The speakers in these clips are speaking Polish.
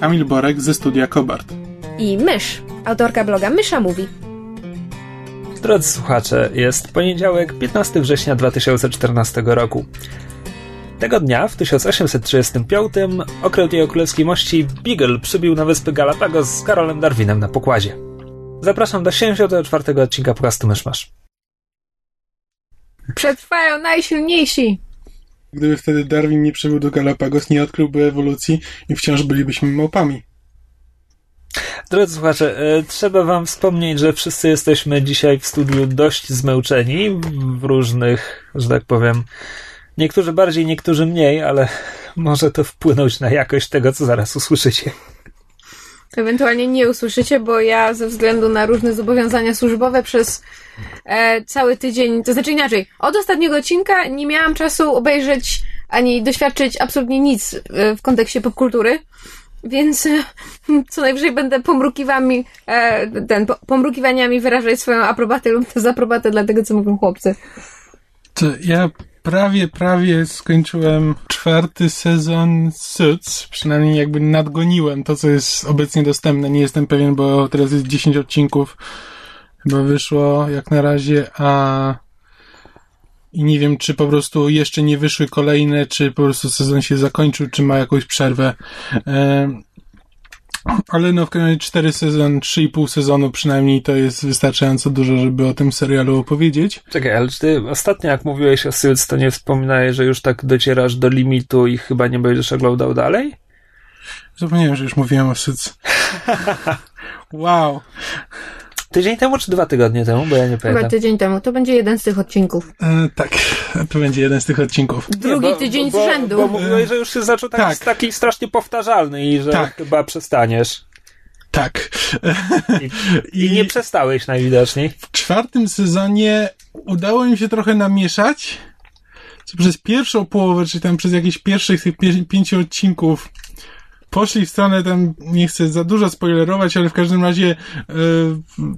Kamil Borek ze studia Kobart. i Mysz, autorka bloga Mysza Mówi. Drodzy słuchacze, jest poniedziałek, 15 września 2014 roku. Tego dnia, w 1835, okręt jej królewskiej mości Beagle przybił na wyspy Galapagos z Karolem Darwinem na pokładzie. Zapraszam do 74 odcinka podcastu Myszmasz. Przetrwają najsilniejsi. Gdyby wtedy Darwin nie przybył do Galapagos, nie odkryłby ewolucji i wciąż bylibyśmy małpami. Drodzy słuchacze, e, trzeba wam wspomnieć, że wszyscy jesteśmy dzisiaj w studiu dość zmęczeni w różnych, że tak powiem, niektórzy bardziej, niektórzy mniej, ale może to wpłynąć na jakość tego, co zaraz usłyszycie. Ewentualnie nie usłyszycie, bo ja ze względu na różne zobowiązania służbowe przez e, cały tydzień, to znaczy inaczej, od ostatniego odcinka nie miałam czasu obejrzeć ani doświadczyć absolutnie nic e, w kontekście popkultury. Więc e, co najwyżej będę pomrukiwami, e, ten, po- pomrukiwaniami wyrażać swoją aprobatę lub dezaprobatę dla tego, co mówią chłopcy. To ja prawie, prawie skończyłem czwarty sezon Suits. Przynajmniej jakby nadgoniłem to, co jest obecnie dostępne. Nie jestem pewien, bo teraz jest 10 odcinków. Chyba wyszło jak na razie, a i nie wiem, czy po prostu jeszcze nie wyszły kolejne, czy po prostu sezon się zakończył, czy ma jakąś przerwę. Ale no w każdym razie cztery sezon, trzy i pół sezonu przynajmniej to jest wystarczająco dużo, żeby o tym serialu opowiedzieć. Czekaj, ale czy ty ostatnio jak mówiłeś o Suits, to nie wspominałeś, że już tak docierasz do limitu i chyba nie będziesz oglądał dalej? Zapomniałem, że już mówiłem o Suits. wow. Tydzień temu czy dwa tygodnie temu, bo ja nie Chyba pamiętam. tydzień temu. To będzie jeden z tych odcinków. E, tak, to będzie jeden z tych odcinków. Drugi Nie, bo- tydzień bo, z rzędu. Bo mówiłeś, że już się zaczął taki, Tak. taki strasznie powtarzalny i że Tak. chyba przestaniesz. Tak. I, I nie przestałeś najwidoczniej. w czwartym sezonie udało mi się trochę namieszać, co przez pierwszą połowę, czy tam przez jakieś pierwszych tych pię- pięciu odcinków poszli w stronę tam, nie chcę za dużo spoilerować, ale w każdym razie e,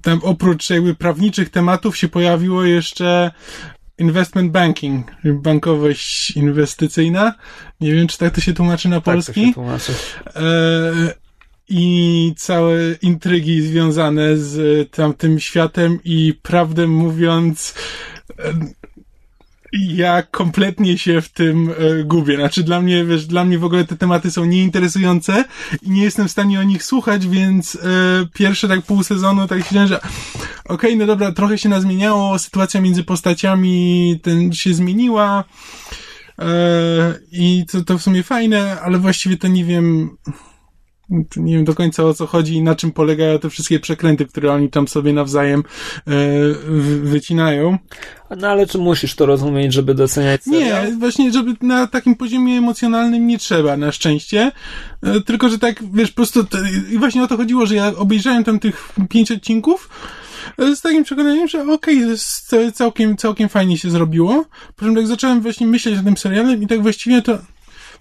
tam oprócz jakby prawniczych tematów się pojawiło jeszcze investment banking, czyli bankowość inwestycyjna. Nie wiem, czy tak to się tłumaczy na Tak to polski. się tłumaczy. E, i całe intrygi związane z tamtym światem i prawdę mówiąc ja kompletnie się w tym e, gubię. Znaczy dla mnie, wiesz, dla mnie w ogóle te tematy są nieinteresujące i nie jestem w stanie o nich słuchać, więc e, pierwsze tak pół sezonu tak się że okej, no dobra, trochę się nazmieniało, sytuacja między postaciami ten się zmieniła e, i to, to w sumie fajne, ale właściwie to nie wiem nie wiem do końca o co chodzi i na czym polegają te wszystkie przekręty, które oni tam sobie nawzajem e, wy- wycinają. No ale czy musisz to rozumieć, żeby doceniać serial? Nie, właśnie, żeby na takim poziomie emocjonalnym nie trzeba, na szczęście. E, Tylko, że tak, wiesz, po prostu, to, i właśnie o to chodziło, że ja obejrzałem tam tych pięć odcinków e, z takim przekonaniem, że okej, ca- całkiem, całkiem fajnie się zrobiło. Po czym tak zacząłem właśnie myśleć o tym serialem i tak właściwie to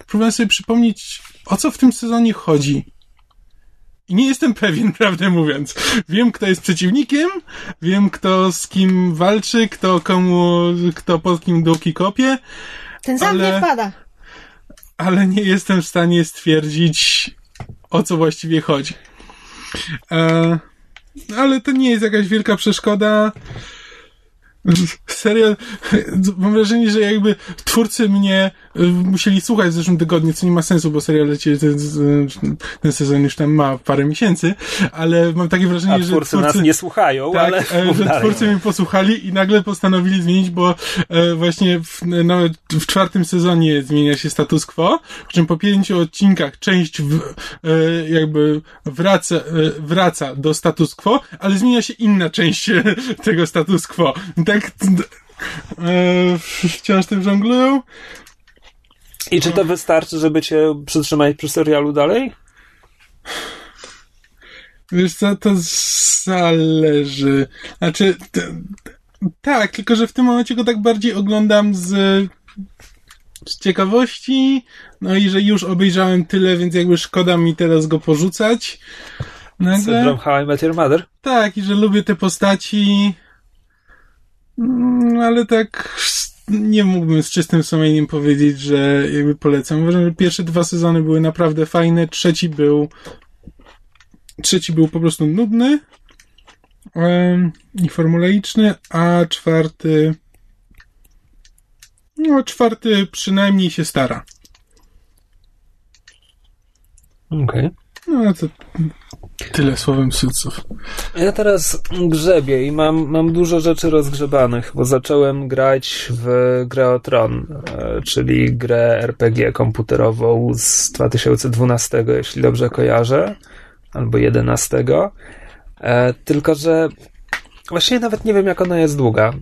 próbowałem sobie przypomnieć, o co w tym sezonie chodzi. I nie jestem pewien, prawdę mówiąc. Wiem, kto jest przeciwnikiem, wiem, kto z kim walczy, kto komu, kto pod kim dołki kopie, Ten sam ale- nie wpada. ale nie jestem w stanie stwierdzić, o co właściwie chodzi. E, ale to nie jest jakaś wielka przeszkoda. Serial, mam wrażenie, że jakby twórcy mnie musieli słuchać w zeszłym tygodniu, co nie ma sensu, bo serial leci, ten, ten sezon już tam ma parę miesięcy, ale mam takie wrażenie, A że twórcy nas nie słuchają, tak, ale e, że twórcy mnie posłuchali i nagle postanowili zmienić, bo e, właśnie w, nawet w czwartym sezonie zmienia się status quo, przy czym po pięciu odcinkach część w, e, jakby wraca, wraca do status quo, ale zmienia się inna część tego status quo. Tak wciąż tym żonglują. I czy to wystarczy, żeby cię przytrzymać przy serialu dalej? Wiesz co, to zależy. Znaczy, t- tak, tylko że w tym momencie go tak bardziej oglądam z, z ciekawości. No i że już obejrzałem tyle, więc jakby szkoda mi teraz go porzucać. Nagle. Syndrome How I Met Your Mother? Tak, i że lubię te postaci. Mm, ale tak nie mógłbym z czystym sumieniem powiedzieć, że jakby polecam. Uważam, że pierwsze dwa sezony były naprawdę fajne, trzeci był trzeci był po prostu nudny i formulaiczny, a czwarty no, czwarty przynajmniej się stara. Okej. No, to tyle słowem suców. Ja teraz grzebię i mam, mam dużo rzeczy rozgrzebanych, bo zacząłem grać w grę o Tron, e, czyli grę RPG komputerową z 2012, jeśli dobrze kojarzę, albo 11. E, Tylko, że właściwie nawet nie wiem, jak ona jest długa.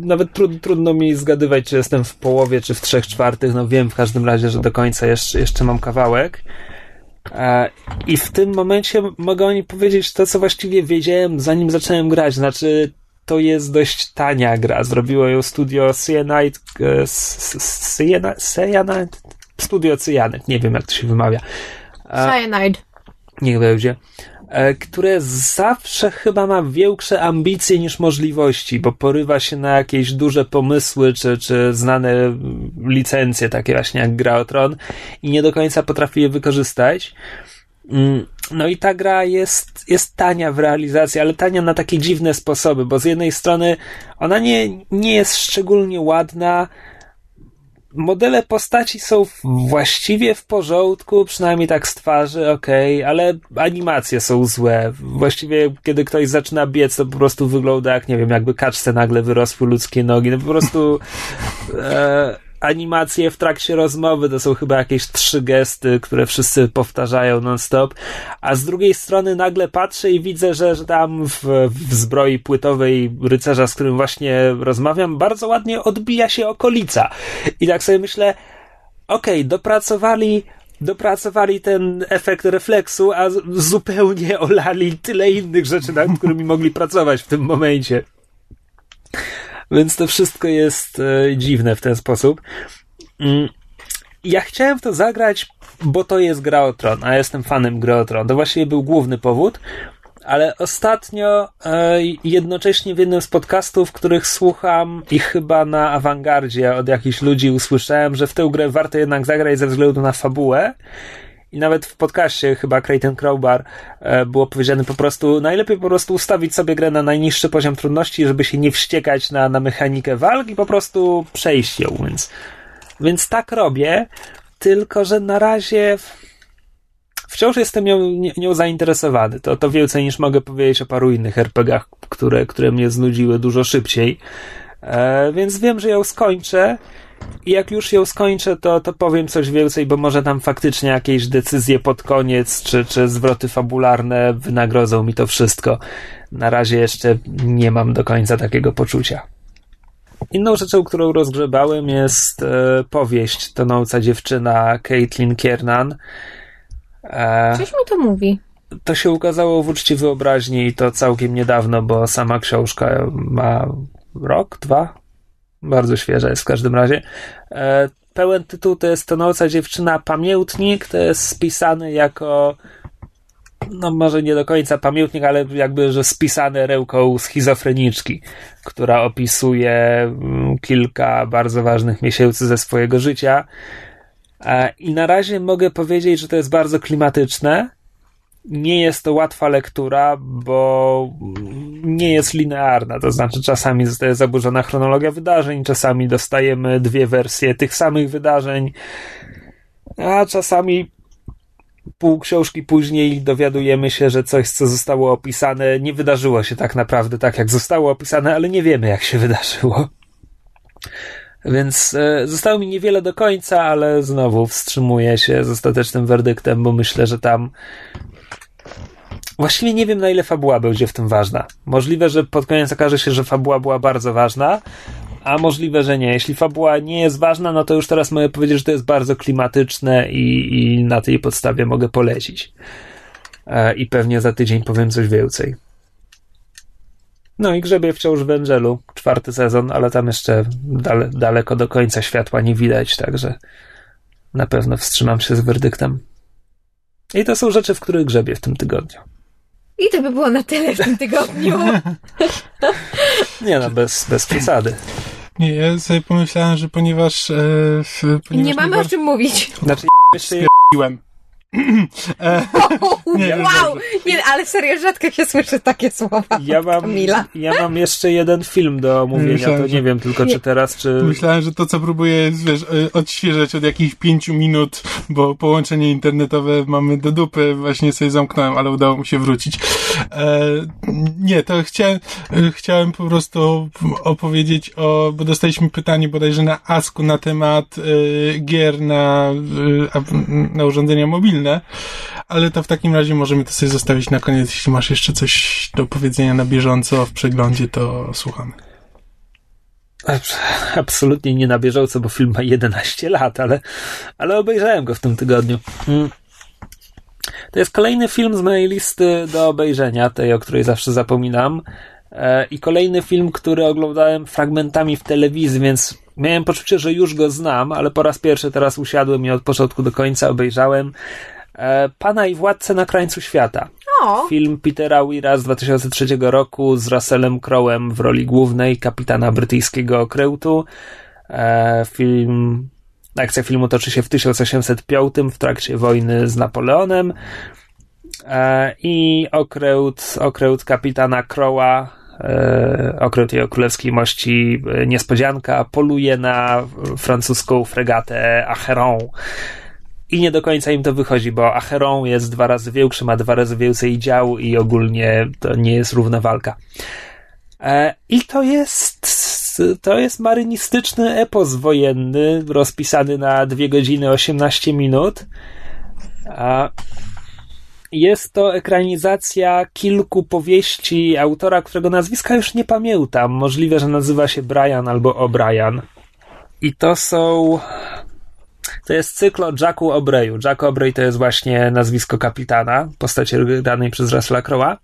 Nawet trud, trudno mi zgadywać, czy jestem w połowie, czy w trzech czwartych. No wiem w każdym razie, że do końca jeszcze, jeszcze mam kawałek. E, I w tym momencie mogę o niej powiedzieć to, co właściwie wiedziałem, zanim zacząłem grać. Znaczy, to jest dość tania gra. Zrobiło ją studio Cyanide. Cyanide? Studio Cyanide, nie wiem jak to się wymawia. E, Cyanide. Niech będzie. E, Które zawsze chyba ma większe ambicje niż możliwości, bo porywa się na jakieś duże pomysły, czy, czy znane licencje, takie właśnie jak Gra o Tron, i nie do końca potrafi je wykorzystać. Mm, No i ta gra jest, jest tania w realizacji, ale tania na takie dziwne sposoby, bo z jednej strony ona nie, nie jest szczególnie ładna, modele postaci są właściwie w porządku, przynajmniej tak z twarzy, okej, ale animacje są złe. Właściwie, kiedy ktoś zaczyna biec, to po prostu wygląda jak, nie wiem, jakby kaczce nagle wyrosły ludzkie nogi. No po prostu e, animacje w trakcie rozmowy to są chyba jakieś trzy gesty, które wszyscy powtarzają non-stop, a z drugiej strony nagle patrzę i widzę, że, że tam w, w zbroi płytowej rycerza, z którym właśnie rozmawiam, bardzo ładnie odbija się okolica. I tak sobie myślę, okej, dopracowali dopracowali ten efekt refleksu, a zupełnie olali tyle innych rzeczy, nad którymi mogli pracować w tym momencie. Więc to wszystko jest e, dziwne w ten sposób. Mm, Ja chciałem w to zagrać, bo to jest gra o tron, a jestem fanem gry o tron. To właściwie był główny powód, ale ostatnio e, jednocześnie w jednym z podcastów, których słucham i chyba na awangardzie od jakichś ludzi usłyszałem, że w tę grę warto jednak zagrać ze względu na fabułę. I nawet w podcaście chyba Creighton Crowbar e, było powiedziane po prostu, najlepiej po prostu ustawić sobie grę na najniższy poziom trudności, żeby się nie wściekać na, na mechanikę walk i po prostu przejść ją, więc, więc tak robię, tylko że na razie wciąż jestem nią, nią zainteresowany. To, to więcej niż mogę powiedzieć o paru innych RPGach, które, które mnie znudziły dużo szybciej. E, więc wiem, że ją skończę. I jak już ją skończę, to, to powiem coś więcej, bo może tam faktycznie jakieś decyzje pod koniec, czy, czy zwroty fabularne wynagrodzą mi to wszystko. Na razie jeszcze nie mam do końca takiego poczucia. Inną rzeczą, którą rozgrzebałem jest e, powieść Tonąca dziewczyna Caitlin Kiernan. E, Coś mi to mówi. to się ukazało w uczcie wyobraźni i to całkiem niedawno, bo sama książka ma rok, dwa? Bardzo świeża jest w każdym razie. E, pełen tytuł to jest Tonąca dziewczyna pamiętnik, to jest spisany jako no może nie do końca pamiętnik, ale jakby, że spisane rełką schizofreniczki, która opisuje mm, kilka bardzo ważnych miesięcy ze swojego życia. E, I na razie mogę powiedzieć, że to jest bardzo klimatyczne. Nie jest to łatwa lektura, bo nie jest linearna, to znaczy czasami zostaje zaburzona chronologia wydarzeń, czasami dostajemy dwie wersje tych samych wydarzeń, a czasami pół książki później dowiadujemy się, że coś, co zostało opisane, nie wydarzyło się tak naprawdę tak, jak zostało opisane, ale nie wiemy, jak się wydarzyło. Więc e, zostało mi niewiele do końca, ale znowu wstrzymuję się z ostatecznym werdyktem, bo myślę, że tam Właściwie nie wiem, na ile fabuła będzie w tym ważna. Możliwe, że pod koniec okaże się, że fabuła była bardzo ważna, a możliwe, że nie. Jeśli fabuła nie jest ważna, no to już teraz mogę powiedzieć, że to jest bardzo klimatyczne i, i na tej podstawie mogę polecić. e, i pewnie za tydzień powiem coś więcej. No i grzebie wciąż w Angelu, czwarty sezon, ale tam jeszcze dale, daleko do końca światła nie widać, także na pewno wstrzymam się z werdyktem. I to są rzeczy, w których grzebię w tym tygodniu. I to by było na tyle w tym tygodniu. Nie no, bez, bez przesady. Nie, ja sobie pomyślałem, że ponieważ... E, w, ponieważ nie mamy o czym mówić. Znaczy, jeszcze Piłem. Nie, wow! Nie, ale serio, rzadko się słyszy takie słowa ja mam, Kamila. ja mam jeszcze jeden film do omówienia, Myślałem, to że- nie wiem tylko czy teraz, czy... Myślałem, że to, co próbuję, wiesz, e, odświeżać od jakichś pięciu minut, bo połączenie internetowe mamy do dupy, właśnie sobie zamknąłem, ale udało mi się wrócić. E, nie, to chciałem, chciałem po prostu opowiedzieć o, bo dostaliśmy pytanie bodajże na Asku na temat e, gier na, e, na urządzenia mobilne, ale to w takim razie możemy to sobie zostawić na koniec. Jeśli masz jeszcze coś do powiedzenia na bieżąco w przeglądzie, to słuchamy. Abs- Absolutnie nie na bieżąco, bo film ma 11 lat, ale, ale obejrzałem go w tym tygodniu. To jest kolejny film z mojej listy do obejrzenia, tej, o której zawsze zapominam. E, I kolejny film, który oglądałem fragmentami w telewizji, więc miałem poczucie, że już go znam, ale po raz pierwszy teraz usiadłem i od początku do końca obejrzałem. E, Pana i Władcę na krańcu świata. O, Film Petera Weira z 2003 roku z Russellem Crowe'em w roli głównej, kapitana brytyjskiego okrętu. E, film, akcja filmu toczy się w 1805 w trakcie wojny z Napoleonem. E, I okręt, okręt kapitana Crowe'a, e, okręt jego królewskiej mości e, Niespodzianka, poluje na francuską fregatę Acheron. I nie do końca im to wychodzi, bo Acheron jest dwa razy większy, ma dwa razy więcej dział i ogólnie to nie jest równa walka. I to jest to jest marynistyczny epos wojenny, rozpisany na 2 godziny 18 minut. A jest to ekranizacja kilku powieści autora, którego nazwiska już nie pamiętam. Możliwe, że nazywa się Brian albo O'Brien. I to są to jest cykl o Jacku Obreyu. Jack Obrey to jest właśnie nazwisko kapitana, postaci danej przez Russella Crowe'a.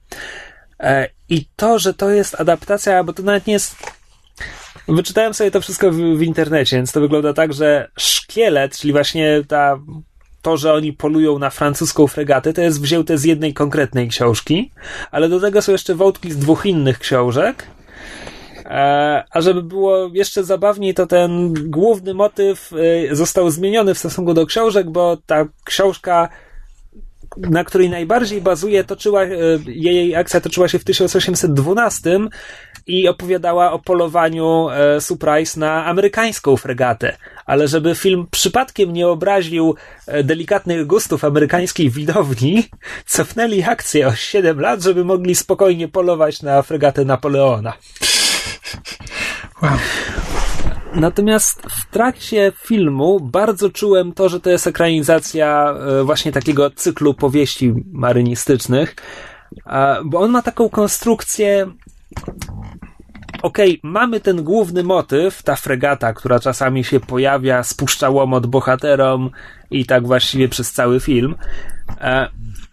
E, I to, że to jest adaptacja, bo to nawet nie jest... Wyczytałem sobie to wszystko w, w internecie, więc to wygląda tak, że szkielet, czyli właśnie ta to, że oni polują na francuską fregatę, to jest wzięte z jednej konkretnej książki, ale do tego są jeszcze wątki z dwóch innych książek. E, A żeby było jeszcze zabawniej, to ten główny motyw e, został zmieniony w stosunku do książek, bo ta książka, na której najbardziej bazuje, toczyła, e, jej akcja toczyła się w 1812 i opowiadała o polowaniu e, Surprise na amerykańską fregatę. Ale żeby film przypadkiem nie obraził e, delikatnych gustów amerykańskiej widowni, cofnęli akcję o 7 lat, żeby mogli spokojnie polować na fregatę Napoleona. Wow. Natomiast w trakcie filmu bardzo czułem to, że to jest ekranizacja e, właśnie takiego cyklu powieści marynistycznych, bo on ma taką konstrukcję. Okej, mamy ten główny motyw, ta fregata, która czasami się pojawia, spuszcza łomot bohaterom i tak właściwie przez cały film.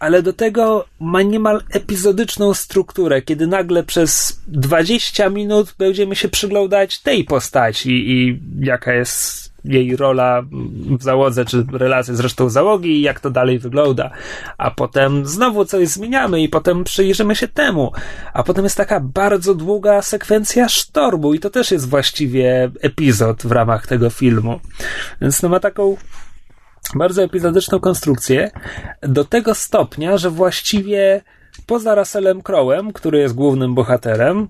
Ale do tego ma niemal epizodyczną strukturę, kiedy nagle przez 20 minut będziemy się przyglądać tej postaci i jaka jest jej rola w załodze, czy relacje z resztą załogi i jak to dalej wygląda. A potem znowu coś zmieniamy i potem przyjrzymy się temu. A potem jest taka bardzo długa sekwencja sztormu i to też jest właściwie epizod w ramach tego filmu. Więc no ma taką bardzo epizodyczną konstrukcję do tego stopnia, że właściwie poza Russellem Crowe'em, który jest głównym bohaterem,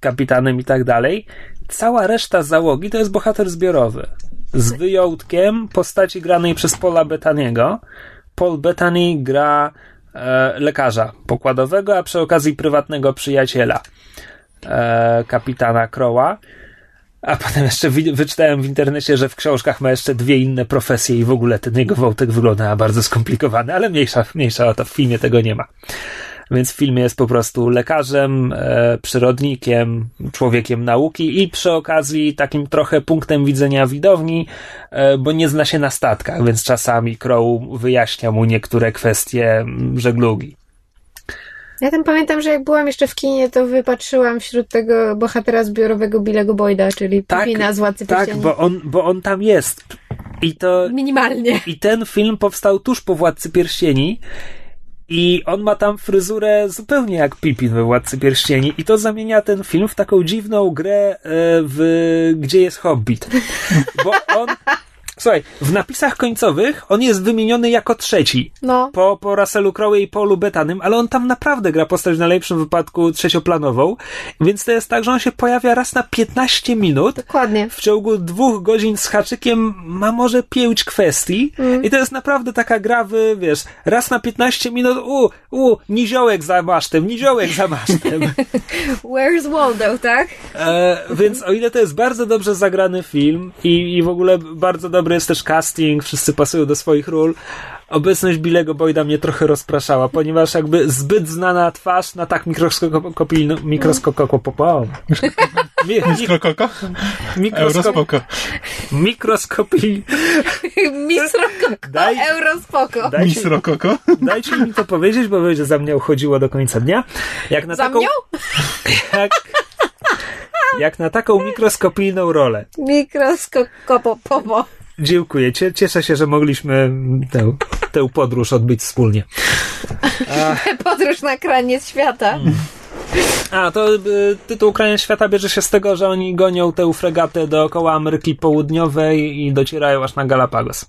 kapitanem i tak dalej, cała reszta załogi to jest bohater zbiorowy. Z wyjątkiem postaci granej przez Paula Bettaniego. Paul Bettany gra e, lekarza pokładowego, a przy okazji prywatnego przyjaciela e, kapitana Crowe'a. A potem jeszcze wyczytałem w internecie, że w książkach ma jeszcze dwie inne profesje i w ogóle ten jego wątek wygląda bardzo skomplikowany, ale mniejsza, mniejsza o to, w filmie tego nie ma. Więc w filmie jest po prostu lekarzem, e, przyrodnikiem, człowiekiem nauki i przy okazji takim trochę punktem widzenia widowni, e, bo nie zna się na statkach, więc czasami Crow wyjaśnia mu niektóre kwestie żeglugi. Ja tam pamiętam, że jak byłam jeszcze w kinie, to wypatrzyłam wśród tego bohatera zbiorowego Billego Boyda, czyli Tak, Pipina z Władcy Tak, Pierścieni. bo on, bo on tam jest. I to. Minimalnie. I ten film powstał tuż po Władcy Pierścieni. I on ma tam fryzurę zupełnie jak Pippin we Władcy Pierścieni. I to zamienia ten film w taką dziwną grę, e, w gdzie jest Hobbit. Bo on. Słuchaj, w napisach końcowych on jest wymieniony jako trzeci. No. Po, po Russellu Crowe i Paulu Bettanym, ale on tam naprawdę gra postać w najlepszym wypadku trzecioplanową. Więc to jest tak, że on się pojawia raz na 15 minut Dokładnie. w ciągu dwóch godzin z haczykiem ma może pięć kwestii i to jest naprawdę taka gra w, wiesz, raz na 15 minut, u, u, niziołek za masztem, niziołek za masztem. Where's Waldo, tak? e, więc o ile to jest bardzo dobrze zagrany film i, i w ogóle bardzo dobry jest też casting, wszyscy pasują do swoich ról, obecność Billego Boyda mnie trochę rozpraszała, ponieważ jakby zbyt znana twarz na tak mikroskopijną, mikroskopopopom. Mi, mi, Mikrokoko? mikroskop, Eurospoko. mikroskopii. Misroko, Daj- Eurospoko. Dajcie, Misrokoko? dajcie mi to powiedzieć, bo będzie za mnie uchodziło do końca dnia. Jak na Za taką, mnią? jak, jak na taką mikroskopijną rolę. Mikroskopopopo. Dziękuję. Cie- Cieszę się, że mogliśmy tę, tę podróż odbyć wspólnie. Podróż na kraniec świata. A, to y, tytuł Krania Świata bierze się z tego, że oni gonią tę fregatę dookoła Ameryki Południowej i docierają aż na Galapagos.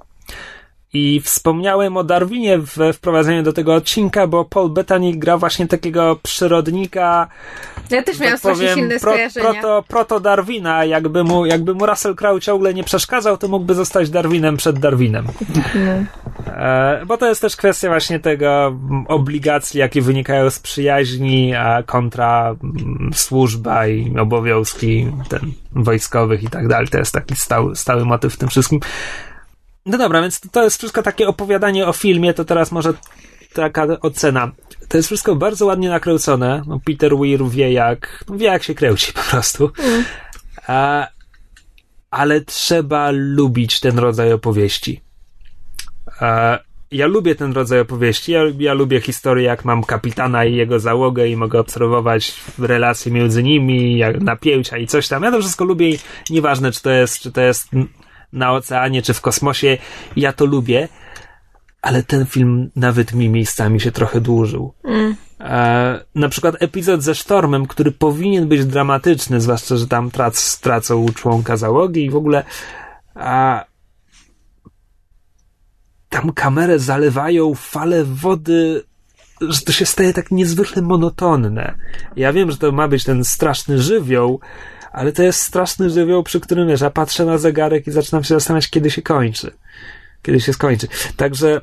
I wspomniałem o Darwinie w wprowadzeniu do tego odcinka, bo Paul Bettany gra właśnie takiego przyrodnika, Ja też miałam tak strasznie powiem, silne pro, proto, proto Darwina. Jakby mu, jakby mu Russell Crowe ciągle nie przeszkadzał, to mógłby zostać Darwinem przed Darwinem. E, bo to jest też kwestia właśnie tego mm, obligacji, jakie wynikają z przyjaźni, a kontra mm, służba i obowiązki ten, wojskowych i tak dalej. To jest taki stały, stały motyw w tym wszystkim. No dobra, więc to, jest wszystko takie opowiadanie o filmie, to teraz może taka ocena. To jest wszystko bardzo ładnie nakręcone. No, Peter Weir wie jak, no, wie jak się kręci po prostu. A, ale trzeba lubić ten rodzaj opowieści. E, ja lubię ten rodzaj opowieści. Ja, ja lubię historię, jak mam kapitana i jego załogę i mogę obserwować relacje między nimi, jak napięcia i coś tam. Ja to wszystko lubię i nieważne, czy to jest, czy to jest na oceanie, czy w kosmosie. Ja to lubię, ale ten film nawet mi miejscami się trochę dłużył. E, na przykład epizod ze sztormem, który powinien być dramatyczny, zwłaszcza, że tam trac, tracą członka załogi i w ogóle a, tam kamerę zalewają fale wody, że to się staje tak niezwykle monotonne. Ja wiem, że to ma być ten straszny żywioł, ale to jest straszny żywioł, przy którym wiesz, ja patrzę na zegarek i zaczynam się zastanawiać, kiedy się kończy. Kiedy się skończy. Także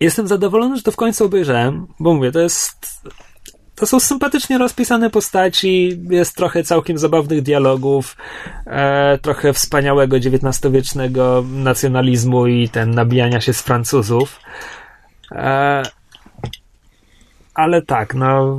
jestem zadowolony, że to w końcu obejrzałem, bo mówię, to jest to są sympatycznie rozpisane postaci, jest trochę całkiem zabawnych dialogów, e, trochę wspaniałego XIX-wiecznego nacjonalizmu i ten nabijania się z Francuzów. E, ale tak, no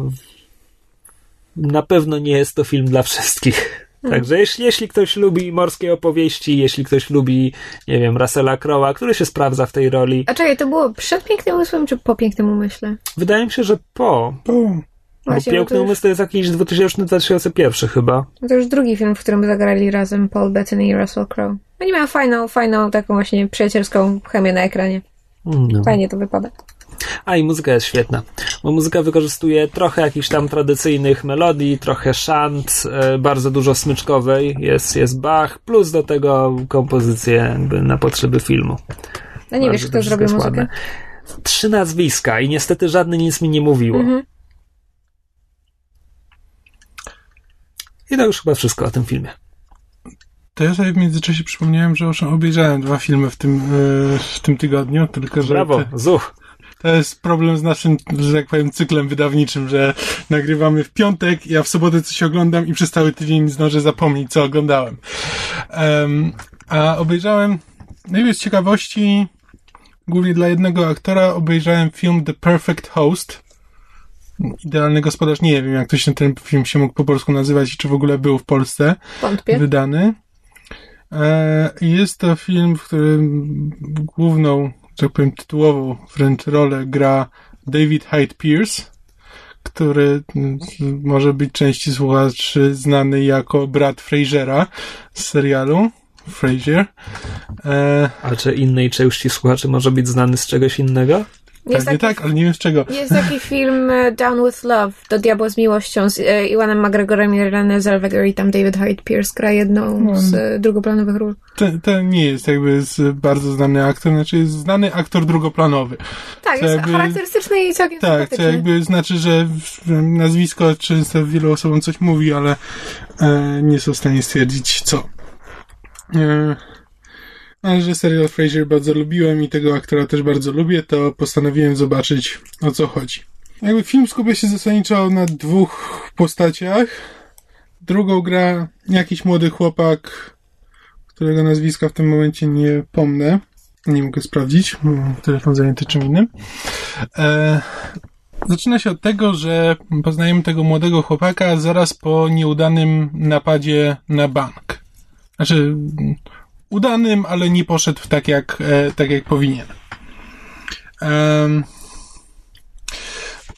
na pewno nie jest to film dla wszystkich. Także jeśli, jeśli ktoś lubi morskie opowieści, jeśli ktoś lubi, nie wiem, Russella Crowe'a, który się sprawdza w tej roli, A czekaj, to było przed Pięknym Umysłem, czy po Pięknym Umyśle? wydaje mi się, że po. O, Bo Właśnie, bo to Piękny już- Umysł to jest jakiś 2000-2001 chyba. No To już drugi film, w którym zagrali razem Paul Bettany i Russell Crowe. Oni mają fajną, fajną, taką właśnie przyjacielską chemię na ekranie. No. Fajnie to wypada. A i muzyka jest świetna, bo muzyka wykorzystuje trochę jakichś tam tradycyjnych melodii, trochę szant, e, bardzo dużo smyczkowej, jest, jest Bach, plus do tego kompozycje jakby na potrzeby filmu. No nie Bardzo wiesz, to kto zrobił muzykę? ładne. Trzy nazwiska i niestety żadne nic mi nie mówiło. Mhm. I to już chyba wszystko o tym filmie. to ja sobie w międzyczasie przypomniałem, że już obejrzałem dwa filmy w tym, e, w tym tygodniu, tylko że Brawo, te, zuch. To jest problem z naszym, że tak powiem, cyklem wydawniczym, że nagrywamy w piątek, ja w sobotę coś oglądam i przez cały tydzień zdążę zapomnieć, co oglądałem. Em, a obejrzałem, najpierw z ciekawości, głównie dla jednego aktora, obejrzałem film The Perfect Host. Idealny gospodarz. Nie wiem, jak to się ten film się mógł po polsku nazywać i czy w ogóle był w Polsce Wątpię. wydany. E, Jest to film, w którym główną, tak powiem, tytułową wręcz rolę gra David Hyde Pierce, który mm, może być części słuchaczy znany jako brat Frasera z serialu Frasier. E... A czy innej części słuchaczy może być znany z czegoś innego? Jest taki, tak, ale nie wiem z czego. Jest taki film e, Down with Love, Do diabła z miłością z e, Iwanem McGregorem i René Zellweger i tam David Hyde Pierce gra jedną no, z e, drugoplanowych ról. To, nie jest jakby bardzo znany aktor, znaczy jest znany aktor drugoplanowy. Tak, jest jakby, charakterystyczny i całkiem Tak, to jakby znaczy, że nazwisko często wielu osobom coś mówi, ale e, nie są w stanie stwierdzić co. E, ale że serial Frasier bardzo lubiłem i tego aktora też bardzo lubię, to postanowiłem zobaczyć o co chodzi. Jakby film skupia się zasadniczo na dwóch postaciach. Drugą gra jakiś młody chłopak, którego nazwiska w tym momencie nie pomnę. Nie mogę sprawdzić, telefon zajęty czym innym. E, zaczyna się od tego, że poznajemy tego młodego chłopaka zaraz po nieudanym napadzie na bank. Znaczy, udanym, ale nie poszedł tak jak, e, tak jak powinien.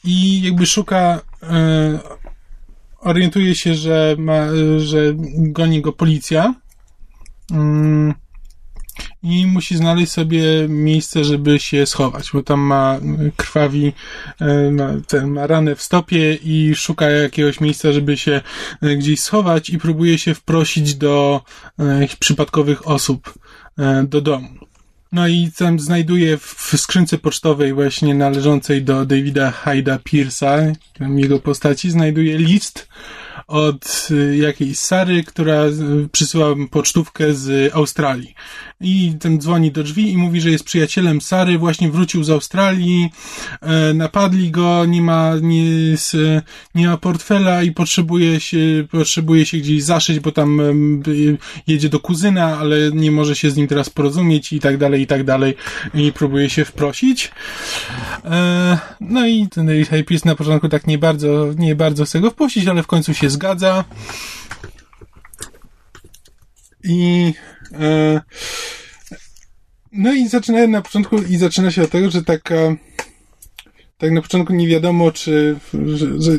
I jakby szuka, e, orientuje się, że, ma, że goni go policja. I musi znaleźć sobie miejsce, żeby się schować, bo tam ma krwawi, e, ma, ten, ma ranę w stopie i szuka jakiegoś miejsca, żeby się e, gdzieś schować i próbuje się wprosić do przypadkowych osób do domu. No i tam znajduje w skrzynce pocztowej właśnie należącej do Davida Hyda Pierce'a, jego postaci, znajduje list od y, jakiejś Sary, która y, przysyła pocztówkę z Australii. I ten dzwoni do drzwi i mówi, że jest przyjacielem Sary, właśnie wrócił z Australii, e, napadli go, nie ma, nie, nie ma portfela i potrzebuje się, potrzebuje się gdzieś zaszyć, bo tam jedzie do kuzyna, ale nie może się z nim teraz porozumieć i tak dalej, i tak dalej. I próbuje się wprosić. E, no i ten David na początku tak nie bardzo, nie bardzo chce go wpuścić, ale w końcu się zgadza. I e, no i zaczyna na początku i zaczyna się od tego, że taka tak na początku nie wiadomo, czy że, że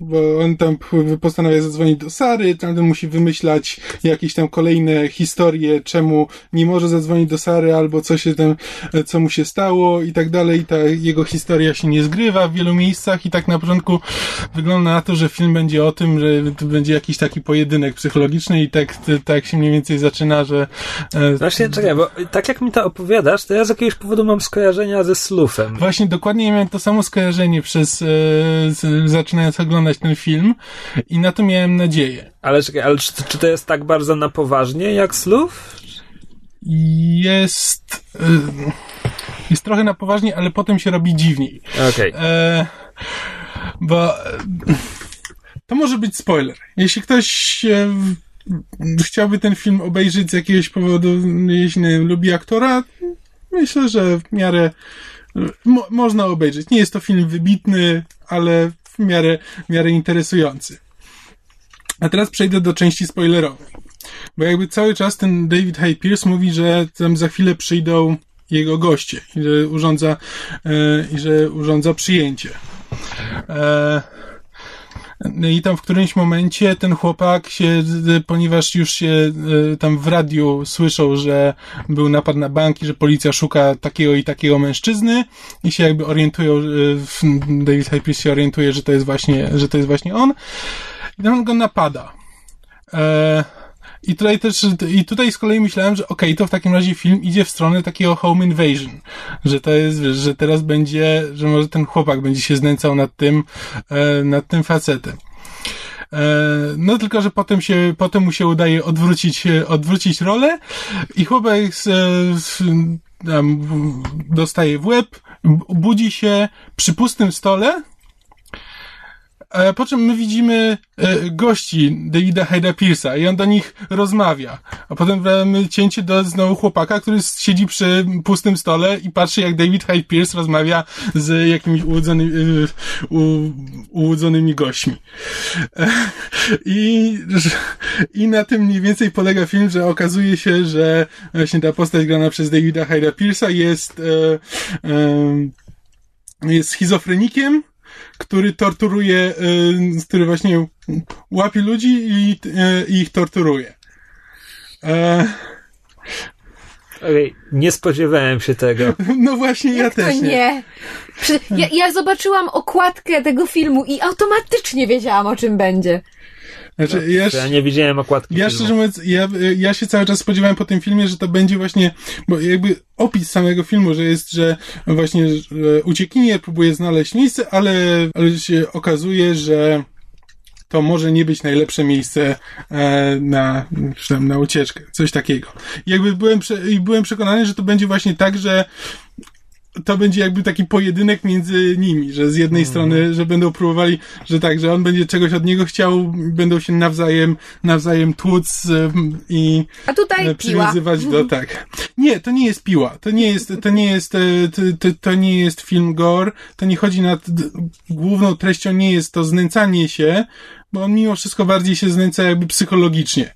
bo on tam postanawia zadzwonić do Sary, tamten musi wymyślać jakieś tam kolejne historie, czemu nie może zadzwonić do Sary, albo co się tam, co mu się stało i tak dalej. Ta jego historia się nie zgrywa w wielu miejscach i tak na początku wygląda na to, że film będzie o tym, że to będzie jakiś taki pojedynek psychologiczny i tak, tak się mniej więcej zaczyna, że... E, Właśnie, czekaj, bo tak jak mi to opowiadasz, to ja z jakiegoś powodu mam skojarzenia ze Slufem. Właśnie, dokładnie miałem to samo skojarzenie przez, e, zaczynając oglądać ten film i na to miałem nadzieję. Ale czekaj, ale czy, czy to jest tak bardzo na poważnie jak Slów? Jest... Y, jest trochę na poważnie, ale potem się robi dziwniej. Okej. Okay. E, bo... To może być spoiler. Jeśli ktoś chciałby ten film obejrzeć z jakiegoś powodu, jeśli nie lubi aktora, myślę, że w miarę mo można obejrzeć. Nie jest to film wybitny, ale w miarę, w miarę interesujący. A teraz przejdę do części spoilerowej. Bo jakby cały czas ten David Hyde Pierce mówi, że tam za chwilę przyjdą jego goście i że urządza, e, i że urządza przyjęcie. E, I tam w którymś momencie ten chłopak się, ponieważ już się e, tam w radiu słyszał, że był napad na bank i że policja szuka takiego i takiego mężczyzny i się jakby orientują, e, David Hypers się orientuje, że to jest właśnie, że to jest właśnie on i on go napada. E, i tutaj też, i tutaj z kolei myślałem, że okej, okay, to w takim razie film idzie w stronę takiego home invasion, że to jest, że teraz będzie, że może ten chłopak będzie się znęcał nad tym, e, nad tym facetem. E, no tylko, że potem się, potem mu się udaje odwrócić, e, odwrócić rolę i chłopak z, z, dostaje w łeb, budzi się przy pustym stole, E, po czym my widzimy e, gości Davida Hayda Pierce'a i on do nich rozmawia. A potem mamy cięcie do znowu chłopaka, który siedzi przy pustym stole i patrzy jak David Hyde Pierce rozmawia z jakimiś ułudzonymi, e, ułudzonymi gośćmi. I, I na tym mniej więcej polega film, że okazuje się, że właśnie ta postać grana przez Davida Hyda Pierce'a jest, jest schizofrenikiem, który torturuje, y, który właśnie łapie ludzi i, y, i ich torturuje. E, Okej, nie spodziewałem się tego. no właśnie, ja Jak też nie. nie? Ja, ja zobaczyłam okładkę tego filmu i automatycznie wiedziałam, o czym będzie. Znaczy, ja, Ja nie widziałem okładki Ja filmu. szczerze mówiąc, ja, ja się cały czas spodziewałem po tym filmie, że to będzie właśnie, bo jakby opis samego filmu, że jest, że właśnie że uciekinier próbuje znaleźć miejsce, ale, ale się okazuje, że to może nie być najlepsze miejsce e, na, na ucieczkę, coś takiego. Jakby byłem, prze, byłem przekonany, że to będzie właśnie tak, że to będzie jakby taki pojedynek między nimi, że z jednej strony, że będą próbowali, że tak, że on będzie czegoś od niego chciał, będą się nawzajem, nawzajem tłuc i A tutaj e, piła. przywiązywać do, tak. Nie, to nie jest piła, to nie jest, to nie jest, e, to, to, to nie jest film gore, to nie chodzi nad, główną treścią nie jest to znęcanie się, bo on mimo wszystko bardziej się znęca jakby psychologicznie.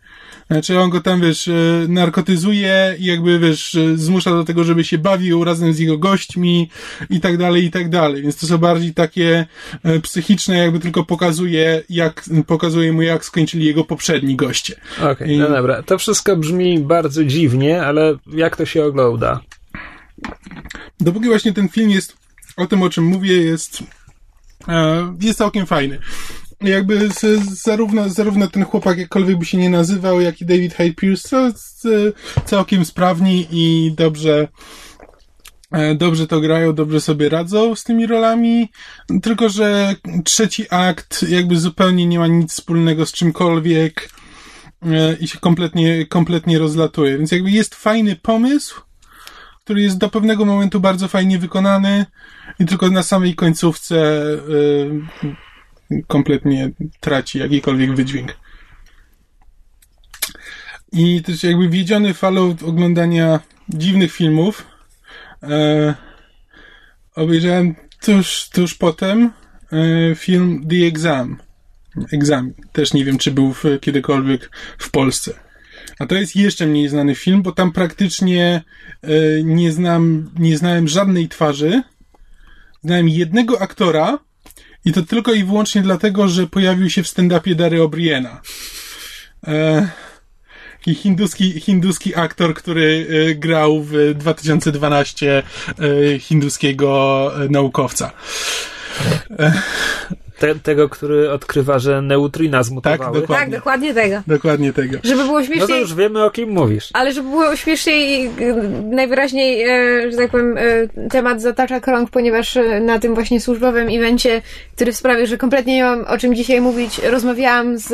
Znaczy on go tam, wiesz, e, narkotyzuje i jakby, wiesz, e, zmusza do tego, żeby się bawił razem z jego gośćmi i tak dalej, i tak dalej. Więc to są bardziej takie e, psychiczne, jakby tylko pokazuje, jak, pokazuje mu, jak skończyli jego poprzedni goście. Okej, I- no dobra. To wszystko brzmi bardzo dziwnie, ale jak to się ogląda? Dopóki właśnie ten film jest o tym, o czym mówię, jest, jest całkiem fajny. Jakby zarówno, zarówno ten chłopak, jakkolwiek by się nie nazywał, jak i David Hyde Pierce są z, całkiem sprawni i dobrze, e, dobrze to grają, dobrze sobie radzą z tymi rolami, tylko że trzeci akt jakby zupełnie nie ma nic wspólnego z czymkolwiek e, i się kompletnie, kompletnie rozlatuje. Więc jakby jest fajny pomysł, który jest do pewnego momentu bardzo fajnie wykonany i tylko na samej końcówce y, kompletnie traci jakikolwiek wydźwięk. I też jakby wiedziony falą oglądania dziwnych filmów e, obejrzałem tuż, tuż potem e, film The Exam. Egzamin. Też nie wiem, czy był w, kiedykolwiek w Polsce. A to jest jeszcze mniej znany film, bo tam praktycznie e, nie znam, nie znałem żadnej twarzy. Znałem jednego aktora i to tylko i wyłącznie dlatego, że pojawił się w stand-upie Dary O'Briena. E, i hinduski, hinduski aktor, który e, grał w 2012 e, hinduskiego e, naukowca. Te, tego, który odkrywa, że neutrina zmutowały. Tak, dokładnie. Tak, dokładnie tego. Dokładnie tego. Żeby było No to śmieszniej, już wiemy, o kim mówisz. ale żeby było śmieszniej, y, najwyraźniej, e, że tak powiem, e, temat zatacza krąg, ponieważ na tym właśnie służbowym evencie, który sprawił, że kompletnie nie mam o czym dzisiaj mówić, rozmawiałam z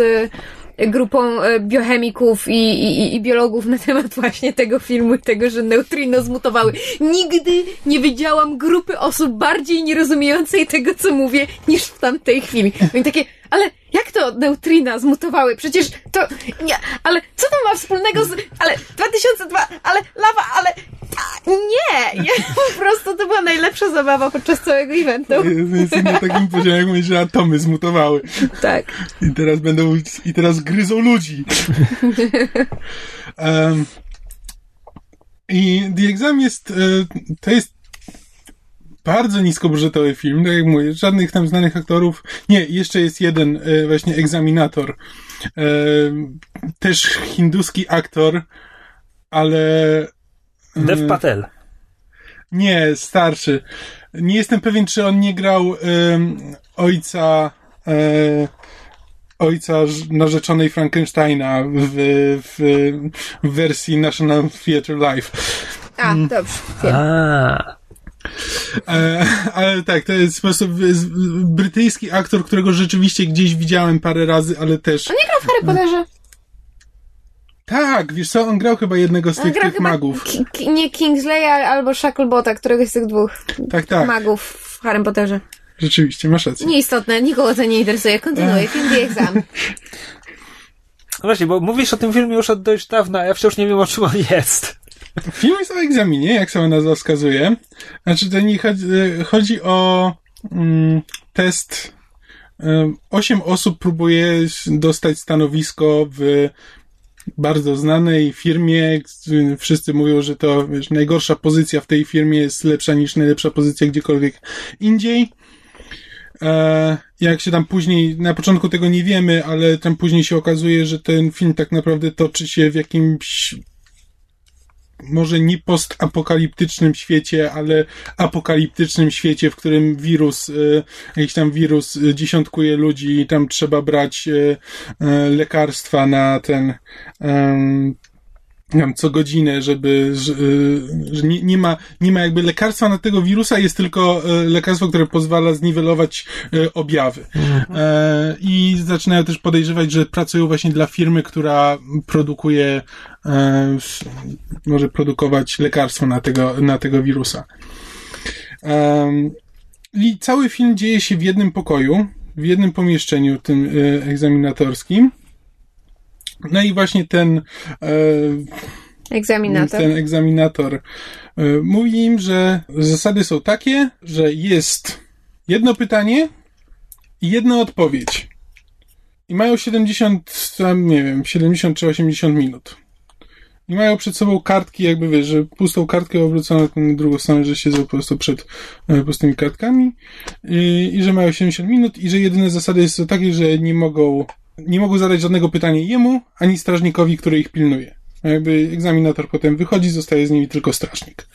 grupą e, biochemików i, i, i biologów na temat właśnie tego filmu i tego, że neutrino zmutowały. Nigdy nie widziałam grupy osób bardziej nierozumiejącej tego, co mówię, niż w tamtej chwili. Oni takie, ale jak to neutrina zmutowały? Przecież to, nie, ale co to ma wspólnego z, ale 2002, ale lawa, ale, a, nie, nie, po prostu to była najlepsza zabawa podczas całego eventu. Jest na takim poziomie, jak mówisz, że atomy zmutowały. Tak. I teraz będą, i teraz gryzą ludzi. um, I The Exam jest, e, to jest bardzo niskobudżetowy film, tak jak mówię, żadnych tam znanych aktorów. Nie, jeszcze jest jeden e, właśnie egzaminator. E, też hinduski aktor, ale Dev Patel. nie, starszy. Nie jestem pewien, czy on nie grał ojca e, ojca narzeczonej Frankensteina w, w, w wersji National Theatre Live. A, dobrze, wiem. A, E, ale tak, to jest po prostu w- z- brytyjski aktor, którego rzeczywiście gdzieś widziałem parę razy, ale też... On nie grał w Harry Potterze. Tak, wiesz co, on grał chyba jednego z On tych, grał tych chyba magów. Ki- nie Kingsleya albo Shacklebota, któregoś z tych dwóch Tak, tak, magów w Harry Potterze. rzeczywiście, masz rację. Nieistotne, nikogo to nie interesuje. Kontynuuję, film The Exam. no właśnie, bo mówisz o tym filmie już od dość dawna, a ja wciąż nie wiem, o czym on jest. Film jest o egzaminie, jak sama nazwa wskazuje. Znaczy, to nie chodzi, e, chodzi o mm, test. E, Osiem osób próbuje dostać stanowisko w bardzo znanej firmie. Wszyscy mówią, że to wiesz, najgorsza pozycja w tej firmie jest lepsza niż najlepsza pozycja gdziekolwiek indziej. E, jak się tam później, na początku tego nie wiemy, ale tam później się okazuje, że ten film tak naprawdę toczy się w jakimś może nie postapokaliptycznym świecie, ale apokaliptycznym świecie, w którym wirus, e, jakiś tam wirus e, dziesiątkuje ludzi i tam trzeba brać e, lekarstwa na ten wiem, co godzinę, żeby, że, że nie, nie, ma, nie ma jakby lekarstwa na tego wirusa, jest tylko lekarstwo, które pozwala zniwelować objawy. Mhm. I zaczynają też podejrzewać, że pracują właśnie dla firmy, która produkuje e, może produkować lekarstwo na tego, na tego wirusa. E, I cały film dzieje się w jednym pokoju, w jednym pomieszczeniu, tym e, egzaminatorskim. No i właśnie ten e, egzaminator, ten egzaminator mówi im, że zasady są takie, że jest jedno pytanie i jedna odpowiedź. I mają 70, nie wiem, 70 czy 80 minut. I mają przed sobą kartki, jakby wiesz, że pustą kartkę obróconą na drugą stronę, że siedzą po prostu przed e, pustymi kartkami i, i że mają 70 minut i że jedyne zasady są takie, że nie mogą, nie mogą zadać żadnego pytania jemu, ani strażnikowi, który ich pilnuje. A jakby egzaminator potem wychodzi, zostaje z nimi tylko strażnik.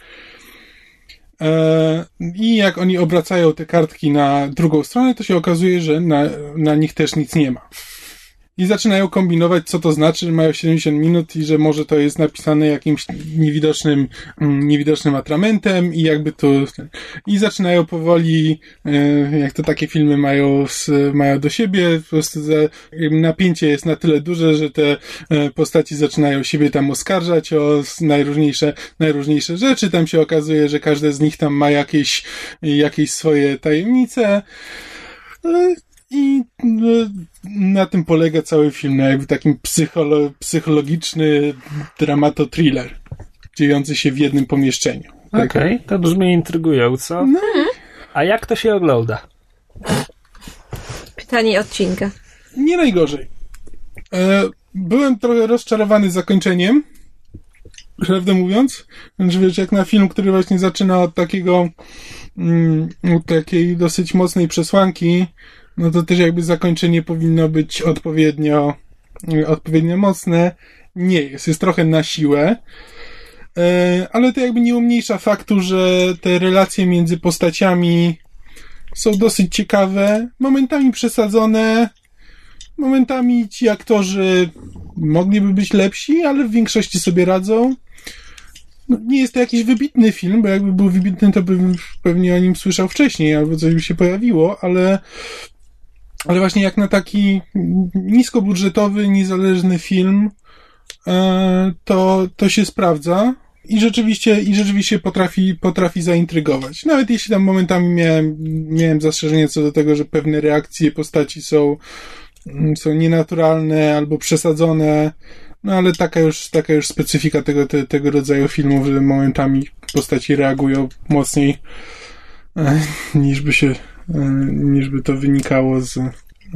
E, I jak oni obracają te kartki na drugą stronę, to się okazuje, że na, na nich też nic nie ma i zaczynają kombinować, co to znaczy, że mają 70 minut i że może to jest napisane jakimś niewidocznym, mm, niewidocznym atramentem i jakby to... I zaczynają powoli, e, jak to takie filmy mają, mają do siebie, po prostu napięcie jest na tyle duże, że te e, postaci zaczynają siebie tam oskarżać o najróżniejsze, najróżniejsze rzeczy. Tam się okazuje, że każde z nich tam ma jakieś, jakieś swoje tajemnice. E, i no, na tym polega cały film, no jakby takim psycholo psychologiczny dramato-thriller, dziejący się w jednym pomieszczeniu. Okej, okay, to brzmi intrygująco. No. A jak to się ogląda? Pytanie odcinka. Nie najgorzej. E, byłem trochę rozczarowany zakończeniem, prawdę mówiąc. Znaczy, wiesz, jak na film, który właśnie zaczyna od takiego, mm, takiej dosyć mocnej przesłanki, no to też jakby zakończenie powinno być odpowiednio, odpowiednio mocne. Nie jest, jest trochę na siłę. E, ale to jakby nie umniejsza faktu, że te relacje między postaciami są dosyć ciekawe, momentami przesadzone, momentami ci aktorzy mogliby być lepsi, ale w większości sobie radzą. No, nie jest to jakiś wybitny film, bo jakby był wybitny, to bym pewnie o nim słyszał wcześniej, albo coś by się pojawiło, ale ale właśnie jak na taki niskobudżetowy, niezależny film, e, to, to się sprawdza. I rzeczywiście, i rzeczywiście potrafi, potrafi zaintrygować. Nawet jeśli tam momentami miałem, miałem zastrzeżenie co do tego, że pewne reakcje postaci są, są nienaturalne albo przesadzone, no ale taka już, taka już specyfika tego, te, tego rodzaju filmów, że momentami postaci reagują mocniej e, niż by się niż by to wynikało z,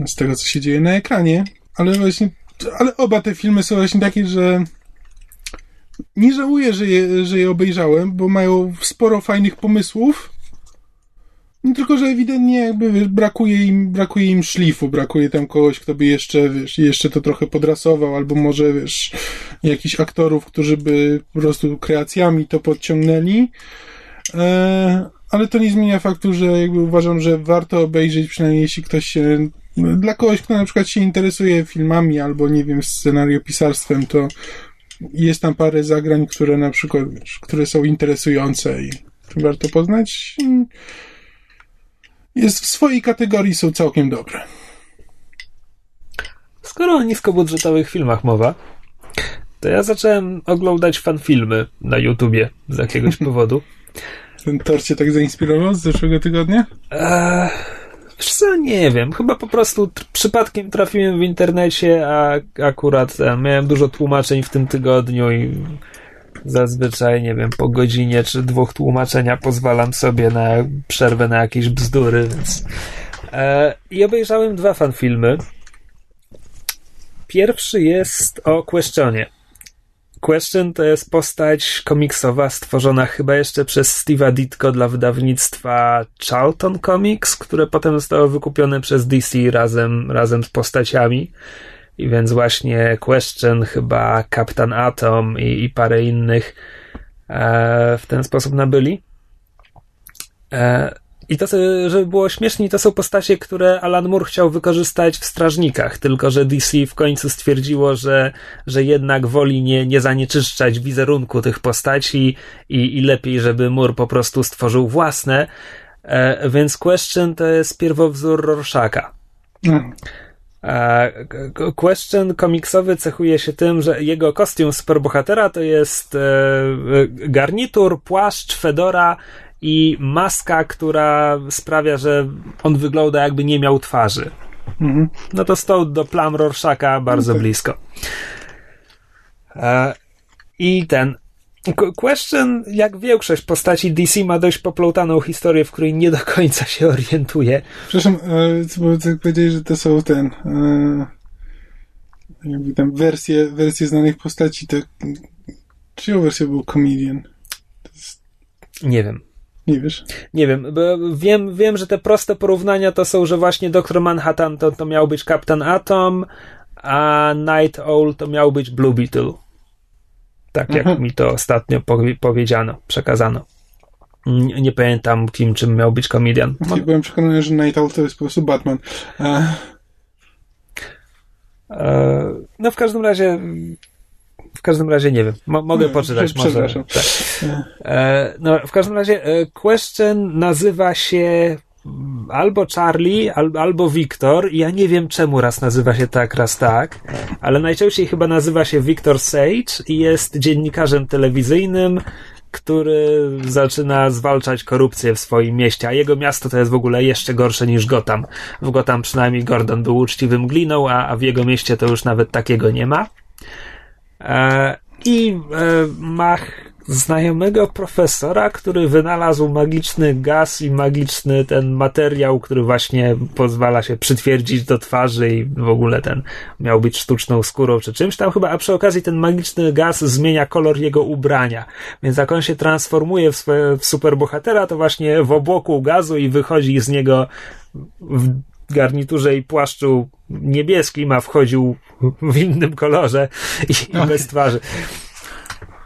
z tego, co się dzieje na ekranie. Ale właśnie, ale oba te filmy są właśnie takie, że nie żałuję, że je, że je obejrzałem, bo mają sporo fajnych pomysłów. No tylko, że ewidentnie jakby wiesz, brakuje im, brakuje im szlifu, brakuje tam kogoś, kto by jeszcze, wiesz, jeszcze to trochę podrasował, albo może, wiesz, jakichś aktorów, którzy by po prostu kreacjami to podciągnęli. Eee, ale to nie zmienia faktu, że jakby uważam, że warto obejrzeć, przynajmniej jeśli ktoś się, dla kogoś, kto na przykład się interesuje filmami albo, nie wiem, scenariopisarstwem, to jest tam parę zagrań, które na przykład, które są interesujące i warto poznać. Jest w swojej kategorii są całkiem dobre. Skoro o niskobudżetowych filmach mowa, to ja zacząłem oglądać fanfilmy na YouTubie z jakiegoś powodu. Ten tor cię tak zainspirował z zeszłego tygodnia? Eee, co, nie wiem. Chyba po prostu przypadkiem trafiłem w internecie, a akurat e, miałem dużo tłumaczeń w tym tygodniu i zazwyczaj, nie wiem, po godzinie czy dwóch tłumaczenia pozwalam sobie na przerwę na jakieś bzdury, więc... E, I obejrzałem dwa fanfilmy. Pierwszy jest o Questionie. Question to jest postać komiksowa stworzona chyba jeszcze przez Steve'a Ditko dla wydawnictwa Charlton Comics, które potem zostało wykupione przez DC razem, razem z postaciami. I więc właśnie Question, chyba Captain Atom i, i parę innych e, w ten sposób nabyli. E, i to, żeby było śmieszniej, to są postacie, które Alan Moore chciał wykorzystać w Strażnikach, tylko że DC w końcu stwierdziło, że, że jednak woli nie, nie zanieczyszczać wizerunku tych postaci i, i lepiej, żeby Moore po prostu stworzył własne. E, więc Question to jest pierwowzór Rorschaka. Mm. E, Question komiksowy cechuje się tym, że jego kostium superbohatera to jest e, garnitur, płaszcz, fedora i maska, która sprawia, że on wygląda jakby nie miał twarzy. Mhm. No to stąd do plam Rorschaka bardzo okay. blisko. E, I ten Question, jak większość postaci DC, ma dość poplątaną historię, w której nie do końca się orientuje. Przepraszam, e, bo tak powiedzieć, że to są ten e, jakby tam wersje, wersje znanych postaci, to czyją wersją był Comedian? Jest... Nie wiem. Nie wiesz? Nie wiem, wiem, wiem, że te proste porównania to są, że właśnie Doktor Manhattan to, to miał być Captain Atom, a Night Owl to miał być Blue Beetle. Tak jak mhm. mi to ostatnio powiedziano, przekazano. Nie, nie, pamiętam kim, czym miał być komedian. Ja byłem przekonany, że Night Owl to jest po prostu Batman. E... E, no w każdym razie każdym razie nie wiem. Mo mogę poczytać może. Tak. E, no, w każdym razie e, Question nazywa się albo Charlie, al albo Victor. Ja nie wiem czemu raz nazywa się tak, raz tak, ale najczęściej chyba nazywa się Victor Sage i jest dziennikarzem telewizyjnym, który zaczyna zwalczać korupcję w swoim mieście, a jego miasto to jest w ogóle jeszcze gorsze niż Gotham. W Gotham przynajmniej Gordon był uczciwym gliną, a, a w jego mieście to już nawet takiego nie ma. E, I e, ma znajomego profesora, który wynalazł magiczny gaz i magiczny ten materiał, który właśnie pozwala się przytwierdzić do twarzy i w ogóle ten miał być sztuczną skórą czy czymś tam chyba, a przy okazji ten magiczny gaz zmienia kolor jego ubrania. Więc jak on się transformuje w, w superbohatera, to właśnie w obłoku gazu i wychodzi z niego w garniturze i płaszczu niebieskim, a wchodził w innym kolorze i, okay. bez twarzy.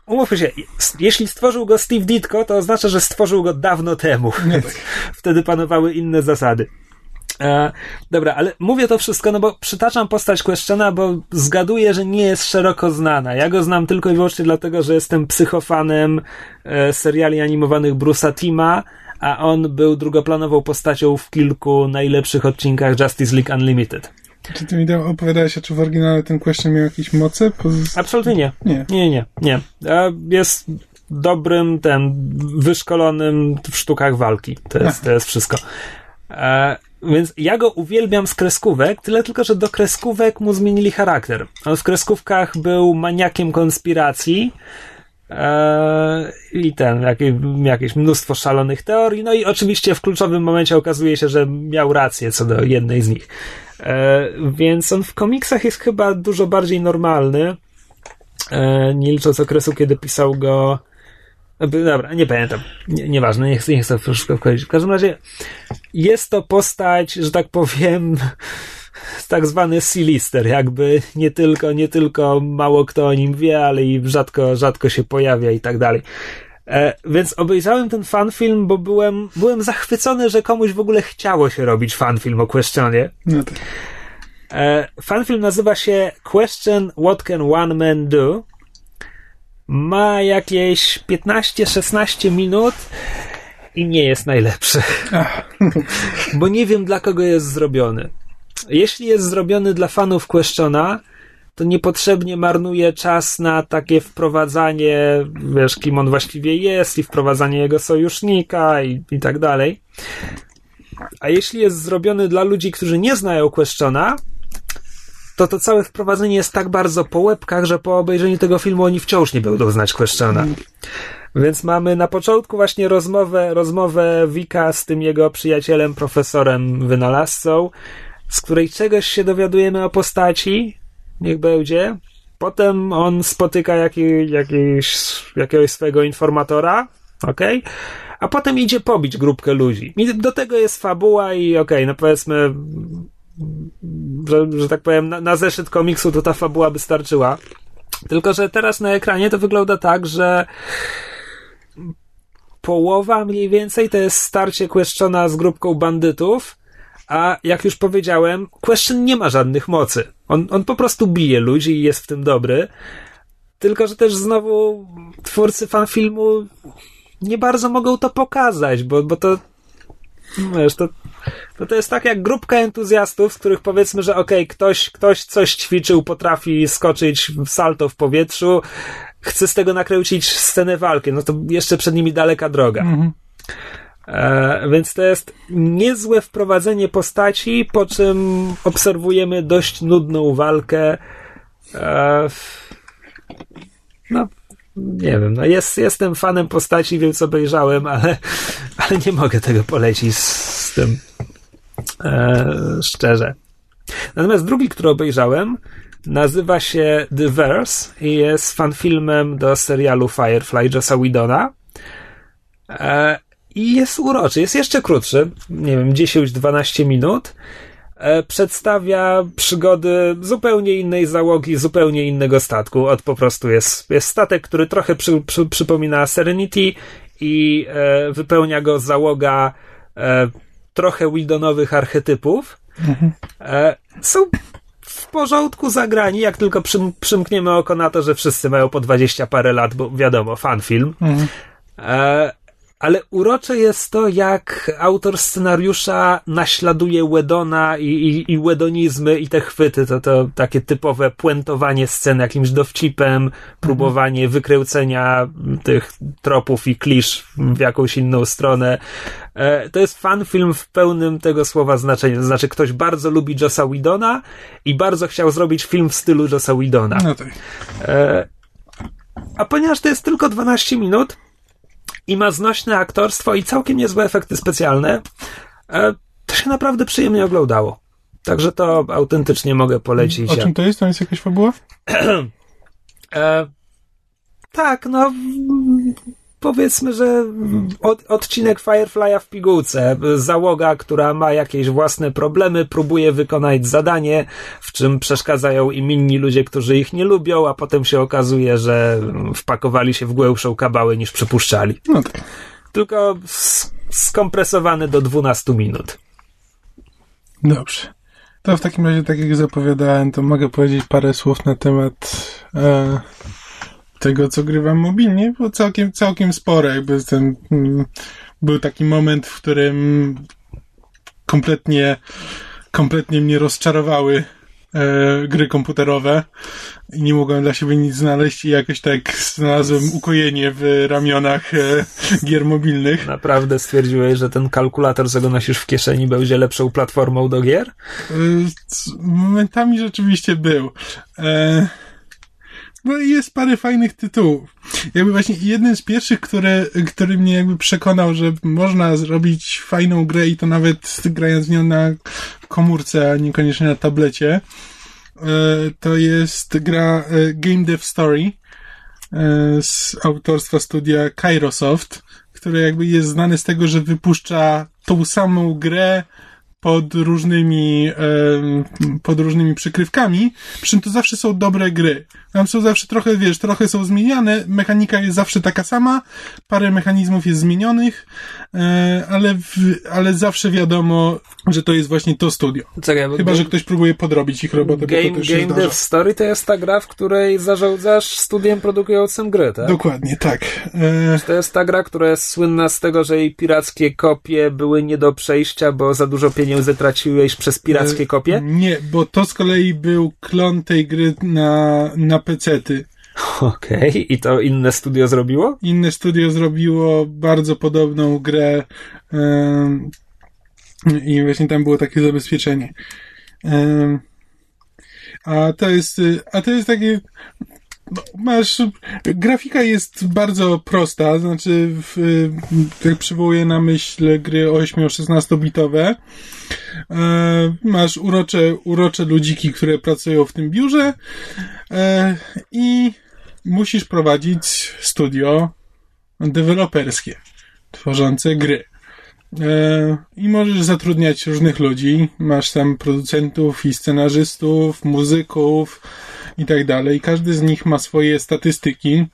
Umówmy się, jeśli stworzył go Steve Ditko, to oznacza, że stworzył go dawno temu. Tak. Wtedy panowały inne zasady. E, dobra, ale mówię to wszystko, no bo przytaczam postać Questiona, bo zgaduję, że nie jest szeroko znana. Ja go znam tylko i wyłącznie dlatego, że jestem psychofanem e, seriali animowanych Bruce'a Tima, a on był drugoplanową postacią w kilku najlepszych odcinkach Justice League Unlimited. Czy ty mi opowiadałeś, czy w oryginale ten question miał jakieś moce? Poz... Absolutnie nie. Nie. Nie, nie, nie. Jest dobrym, ten, wyszkolonym w sztukach walki. To jest, to jest wszystko. E, więc ja go uwielbiam z kreskówek, tyle tylko, że do kreskówek mu zmienili charakter. On w kreskówkach był maniakiem konspiracji, I ten, jakieś, mnóstwo szalonych teorii. No i oczywiście w kluczowym momencie okazuje się, że miał rację co do jednej z nich. Eee, więc on w komiksach jest chyba dużo bardziej normalny. Eee, nie licząc okresu, kiedy pisał go. Dobra, nie pamiętam. Nie, nieważne, nie chcę, nie chcę wchodzić. W każdym razie jest to postać, że tak powiem tak zwany C-lister, jakby nie tylko, nie tylko mało kto o nim wie, ale i rzadko, rzadko się pojawia i tak dalej. E, więc obejrzałem ten fanfilm, bo byłem, byłem zachwycony, że komuś w ogóle chciało się robić fanfilm o Questionie. No tak. E, fanfilm nazywa się Question What Can One Man Do? Ma jakieś 15-16 minut i nie jest najlepszy. Bo nie wiem, dla kogo jest zrobiony jeśli jest zrobiony dla fanów Questiona, to niepotrzebnie marnuje czas na takie wprowadzanie, wiesz, kim on właściwie jest i wprowadzanie jego sojusznika i, i tak dalej. A jeśli jest zrobiony dla ludzi, którzy nie znają Questiona, to to całe wprowadzenie jest tak bardzo po łebkach, że po obejrzeniu tego filmu oni wciąż nie będą znać Questiona. Więc mamy na początku właśnie rozmowę, rozmowę Wika z tym jego przyjacielem, profesorem wynalazcą, z której czegoś się dowiadujemy o postaci, niech będzie, Potem on spotyka jaki, jakiś, jakiegoś swojego informatora, okej? Okay? A potem idzie pobić grupkę ludzi. I do tego jest fabuła i okej, okay, no powiedzmy, że, że tak powiem, na, na zeszyt komiksu to ta fabuła by starczyła. Tylko, że teraz na ekranie to wygląda tak, że połowa mniej więcej to jest starcie Questiona z grupką bandytów, a jak już powiedziałem, Question nie ma żadnych mocy. On, on po prostu bije ludzi i jest w tym dobry. Tylko, że też znowu twórcy fanfilmu nie bardzo mogą to pokazać, bo, bo to wiesz, to, to, to jest tak jak grupka entuzjastów, z których powiedzmy, że okej, okay, ktoś, ktoś coś ćwiczył, potrafi skoczyć w salto w powietrzu, chce z tego nakręcić scenę walki, no to jeszcze przed nimi daleka droga. Mhm. E, więc to jest niezłe wprowadzenie postaci, po czym obserwujemy dość nudną walkę. E, no, nie wiem, no jest, jestem fanem postaci, więc obejrzałem, ale, ale nie mogę tego polecić z, z tym e, szczerze. Natomiast drugi, który obejrzałem, nazywa się The Verse i jest fanfilmem do serialu Firefly Jossa Widona. E, I jest uroczy, jest jeszcze krótszy, nie wiem, 10-12 minut. E, przedstawia przygody zupełnie innej załogi, zupełnie innego statku. Od po prostu jest, jest statek, który trochę przy, przy, przypomina Serenity i e, wypełnia go załoga e, trochę Wildonowych archetypów. Mhm. E, są w porządku zagrani, jak tylko przym, przymkniemy oko na to, że wszyscy mają po 20 parę lat, bo wiadomo, fanfilm. Mhm. E, ale urocze jest to, jak autor scenariusza naśladuje Wedona i, i, i Wedonizmy i te chwyty, to, to takie typowe puentowanie scen jakimś dowcipem, próbowanie mhm. wykręcenia tych tropów i klisz w jakąś inną stronę. E, to jest fan film w pełnym tego słowa znaczeniu. To znaczy, ktoś bardzo lubi Jossa Widona i bardzo chciał zrobić film w stylu Jossa Widona. No tak. E, a ponieważ to jest tylko 12 minut, i ma znośne aktorstwo i całkiem niezłe efekty specjalne, e, to się naprawdę przyjemnie oglądało. Także to autentycznie mogę polecić. O czym to jest? To jest jakaś fabuła? e, tak, no powiedzmy, że od, odcinek Firefly'a w pigułce. Załoga, która ma jakieś własne problemy, próbuje wykonać zadanie, w czym przeszkadzają im inni ludzie, którzy ich nie lubią, a potem się okazuje, że wpakowali się w głębszą kabałę niż przypuszczali. No tak. Tylko skompresowany do 12 minut. Dobrze. To w takim razie, tak jak zapowiadałem, to mogę powiedzieć parę słów na temat e, tego, co grywam mobilnie, było całkiem, całkiem spore. Jakby ten, mm, był taki moment, w którym kompletnie, kompletnie mnie rozczarowały e, gry komputerowe i nie mogłem dla siebie nic znaleźć i jakoś tak znalazłem ukojenie w ramionach e, gier mobilnych. Naprawdę stwierdziłeś, że ten kalkulator, co go nosisz w kieszeni, będzie lepszą platformą do gier? E, momentami rzeczywiście był. E, no i jest parę fajnych tytułów. Jakby właśnie jeden z pierwszych, który, który mnie jakby przekonał, że można zrobić fajną grę i to nawet grając w nią na komórce, a niekoniecznie na tablecie, e, to jest gra e, Game Dev Story e, z autorstwa studia Kairosoft, które jakby jest znane z tego, że wypuszcza tą samą grę pod różnymi, pod różnymi przykrywkami, przy czym to zawsze są dobre gry. Tam są zawsze trochę, wiesz, trochę są zmieniane, mechanika jest zawsze taka sama, parę mechanizmów jest zmienionych, e, ale, w, ale zawsze wiadomo, że to jest właśnie to studio. Czekaj, Chyba, game... że ktoś próbuje podrobić ich robotę, game, bo to też Game Dev Story to jest ta gra, w której zarządzasz studiem produkującym gry, tak? Dokładnie, tak. E... To jest ta gra, która jest słynna z tego, że jej pirackie kopie były nie do przejścia, bo za dużo pieniędzy traciłeś przez pirackie e, kopie? Nie, bo to z kolei był klon tej gry na, na na pecety. Okej, okay. i to inne studio zrobiło? Inne studio zrobiło bardzo podobną grę i właśnie tam było takie zabezpieczenie. A to jest, a to jest takie masz, grafika jest bardzo prosta, znaczy, w, przywołuję na myśl gry 8-16 bitowe, e, masz urocze, urocze ludziki, które pracują w tym biurze e, i musisz prowadzić studio deweloperskie, tworzące gry. E, I możesz zatrudniać różnych ludzi. Masz tam producentów i scenarzystów, muzyków i tak dalej. Każdy z nich ma swoje statystyki.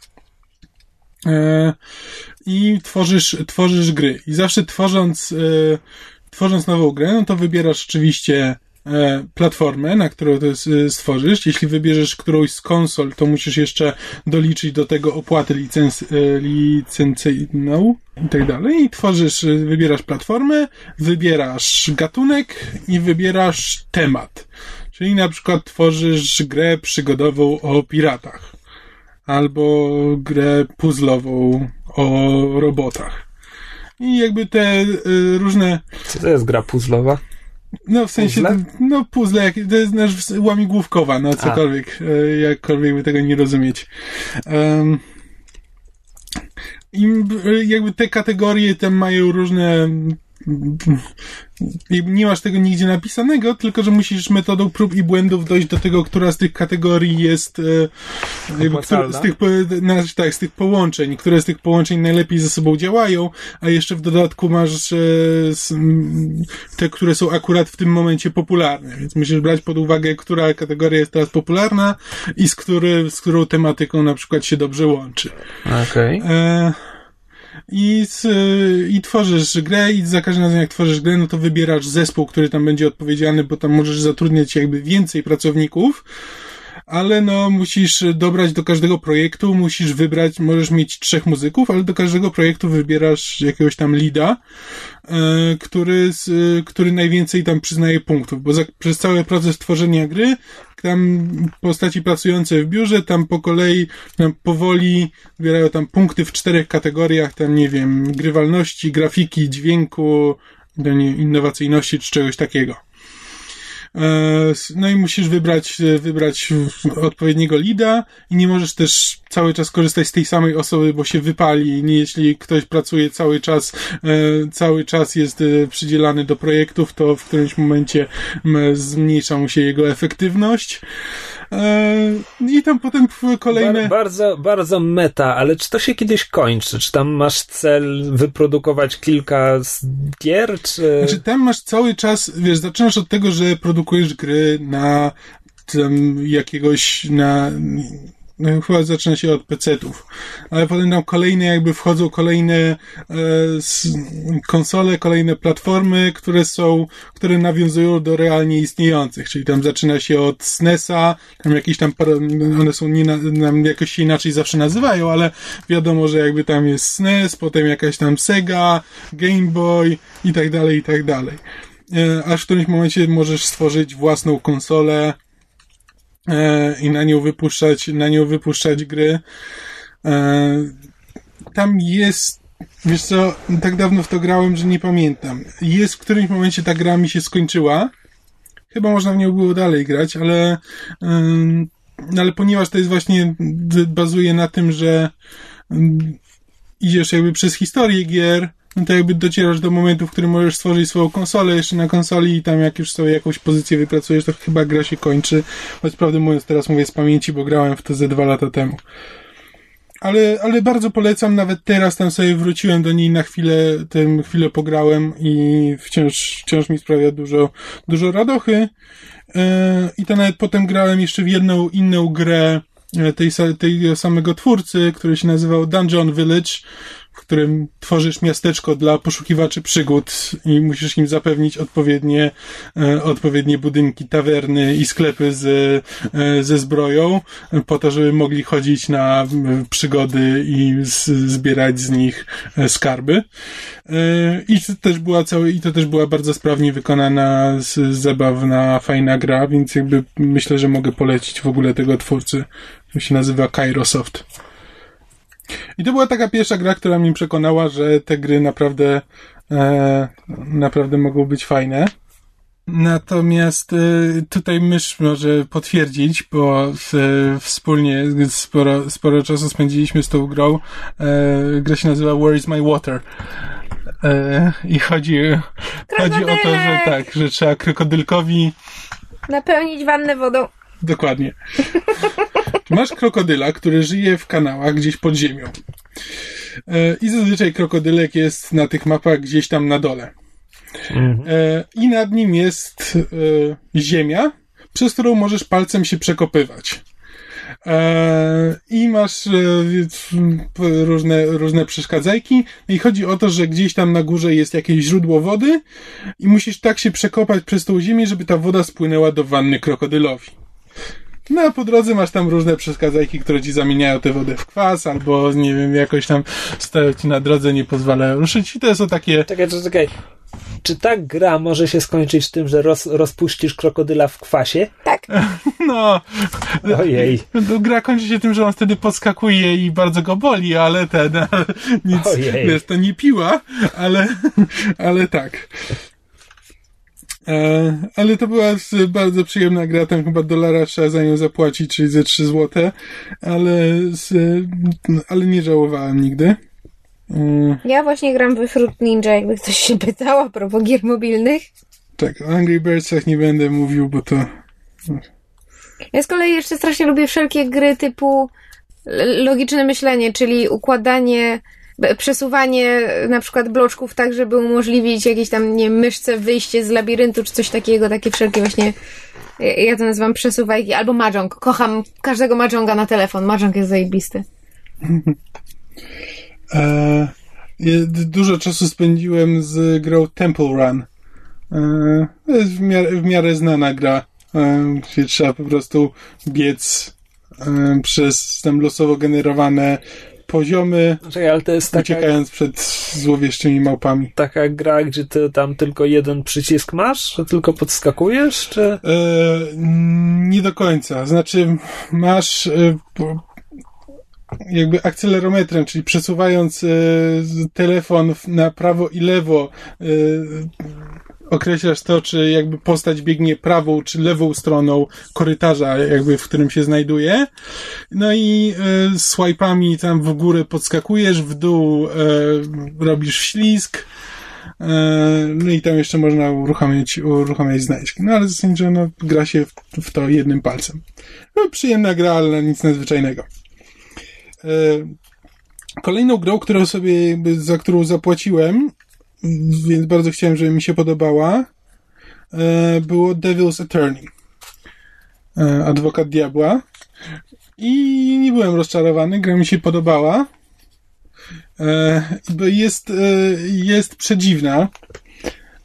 E, I tworzysz, tworzysz gry. I zawsze tworząc, e, tworząc nową grę, no to wybierasz oczywiście E, platformę, na którą to stworzysz. Jeśli wybierzesz którąś z konsol, to musisz jeszcze doliczyć do tego opłatę licenc, licencyjną i tak dalej. I tworzysz, wybierasz platformę, wybierasz gatunek i wybierasz temat. Czyli na przykład tworzysz grę przygodową o piratach. Albo grę puzzlową o robotach. I jakby te różne... Co to jest gra puzzlowa? No w sensie, puzzle? no puzzle, to jest nasz łamigłówkowa, no cokolwiek, A. E, jakkolwiek by tego nie rozumieć. Um, I jakby te kategorie tam mają różne nie masz tego nigdzie napisanego, tylko że musisz metodą prób i błędów dojść do tego, która z tych kategorii jest e, jakby, które, z tych, tak, z tych połączeń, które z tych połączeń najlepiej ze sobą działają, a jeszcze w dodatku masz e, te, które są akurat w tym momencie popularne, więc musisz brać pod uwagę, która kategoria jest teraz popularna i z, który, z którą tematyką na przykład się dobrze łączy. Okej. Okay. I, i tworzysz grę i za każdym razem jak tworzysz grę, no to wybierasz zespół, który tam będzie odpowiedzialny, bo tam możesz zatrudniać jakby więcej pracowników, ale no musisz dobrać do każdego projektu, musisz wybrać, możesz mieć trzech muzyków, ale do każdego projektu wybierasz jakiegoś tam lida, e, który, który najwięcej tam przyznaje punktów, bo za, przez cały proces tworzenia gry tam postaci pracujące w biurze, tam po kolei, tam powoli zbierają tam punkty w czterech kategoriach, tam nie wiem, grywalności, grafiki, dźwięku, innowacyjności czy czegoś takiego. E, no i musisz wybrać, wybrać odpowiedniego lida i nie możesz też cały czas korzystać z tej samej osoby, bo się wypali. Jeśli ktoś pracuje cały czas, e, cały czas jest e, przydzielany do projektów, to w którymś momencie zmniejsza mu się jego efektywność. I tam potem kolejne. Bar bardzo, bardzo meta, ale czy to się kiedyś kończy? Czy tam masz cel wyprodukować kilka gier? Czy... Znaczy, tam masz cały czas, wiesz, zaczynasz od tego, że produkujesz gry na tam jakiegoś, na chyba zaczyna się od PC-ów, ale potem tam kolejne jakby wchodzą kolejne e, konsole, kolejne platformy, które są, które nawiązują do realnie istniejących, czyli tam zaczyna się od SNES-a, tam jakieś tam, one są nie, nam jakoś się inaczej zawsze nazywają, ale wiadomo, że jakby tam jest SNES, potem jakaś tam Sega, Game Boy i tak dalej, i tak dalej. E, aż w którymś momencie możesz stworzyć własną konsolę, E, i na nią wypuszczać, na nią wypuszczać gry. E, tam jest, wiesz co, tak dawno w to grałem, że nie pamiętam. Jest w którymś momencie ta gra mi się skończyła. Chyba można w nią było dalej grać, ale, ale ponieważ to jest właśnie, bazuje na tym, że idziesz jakby przez historię gier, no to jakby docierasz do momentu, w którym możesz stworzyć swoją konsolę jeszcze na konsoli i tam jak już sobie jakąś pozycję wypracujesz, to chyba gra się kończy. Choć prawdę mówiąc teraz mówię z pamięci, bo grałem w to ze dwa lata temu. Ale, ale bardzo polecam, nawet teraz tam sobie wróciłem do niej na chwilę, tym chwilę pograłem i wciąż, wciąż mi sprawia dużo, dużo radochy. Yy, I to nawet potem grałem jeszcze w jedną inną grę e, tej, tej samego twórcy, który się nazywał Dungeon Village, w którym tworzysz miasteczko dla poszukiwaczy przygód i musisz im zapewnić odpowiednie, e, odpowiednie budynki, tawerny i sklepy z, e, ze zbroją, po to, żeby mogli chodzić na e, przygody i z, zbierać z nich e, skarby. E, I to też była cały, i to też była bardzo sprawnie wykonana, zabawna, fajna gra, więc jakby myślę, że mogę polecić w ogóle tego twórcy. To się nazywa Kairosoft. I to była taka pierwsza gra, która mnie przekonała, że te gry naprawdę, e, naprawdę mogą być fajne. Natomiast y, tutaj mysz może potwierdzić, bo w, wspólnie sporo, sporo czasu spędziliśmy z tą grą. E, gra się nazywa Where is my water? E, I chodzi, chodzi o to, że tak, że trzeba krokodylkowi Napełnić wannę wodą. Dokładnie. Masz krokodyla, który żyje w kanałach gdzieś pod ziemią. E, I zazwyczaj krokodylek jest na tych mapach gdzieś tam na dole. E, I nad nim jest e, ziemia, przez którą możesz palcem się przekopywać. I masz różne, różne przeszkadzajki. No I chodzi o to, że gdzieś tam na górze jest jakieś źródło wody i musisz tak się przekopać przez tą ziemię, żeby ta woda spłynęła do wanny krokodylowi. No a po drodze masz tam różne przeszkadzajki, które ci zamieniają tę wodę w kwas, albo nie wiem, jakoś tam stoją ci na drodze, nie pozwalają ruszyć. I to są takie. Czekaj, czekaj. Czy ta gra może się skończyć tym, że roz, rozpuścisz krokodyla w kwasie? Tak. No. Ojej. Gra kończy się tym, że on wtedy podskakuje i bardzo go boli, ale ten. Nic. Ojej. Wiesz, to nie piła, ale, ale tak. E, ale to była bardzo przyjemna gra, tam chyba dolara trzeba za nią zapłacić, czyli ze 3 złote, ale, ale nie żałowałem nigdy. E, ja właśnie gram we Fruit Ninja, jakby ktoś się pytał a propos gier mobilnych. Tak, o Angry Birdsach nie będę mówił, bo to... Ja z kolei jeszcze strasznie lubię wszelkie gry typu logiczne myślenie, czyli układanie przesuwanie na przykład bloczków tak, żeby umożliwić jakieś tam, nie myszce wyjście z labiryntu, czy coś takiego, takie wszelkie właśnie, ja to nazywam przesuwajki, albo mahjong. Kocham każdego mahjonga na telefon. Mahjong jest zajebisty. E, dużo czasu spędziłem z grą Temple Run. E, to jest w miarę, w miarę znana gra, e, gdzie trzeba po prostu biec e, przez tam losowo generowane poziomy, Czekaj, ale to jest taka, uciekając przed złowieszczymi małpami. Taka gra, gdzie ty tam tylko jeden przycisk masz, że tylko podskakujesz, czy? E, nie do końca. Znaczy, masz e, jakby akcelerometrem, czyli przesuwając e, telefon na prawo i lewo określasz to, czy jakby postać biegnie prawą czy lewą stroną korytarza, jakby w którym się znajduje. No i e, tam w górę podskakujesz, w dół e, robisz ślizg. E, no i tam jeszcze można uruchamiać, uruchamiać znajdźki. No ale zasadniczo no, gra się w, w to jednym palcem. No, przyjemna gra, ale nic nadzwyczajnego. E, kolejną grą, którą sobie, za którą zapłaciłem, więc bardzo chciałem, żeby mi się podobała, e, było Devil's Attorney. E, Adwokat Diabła. I nie byłem rozczarowany, gra mi się podobała. E, bo jest, jest przedziwna.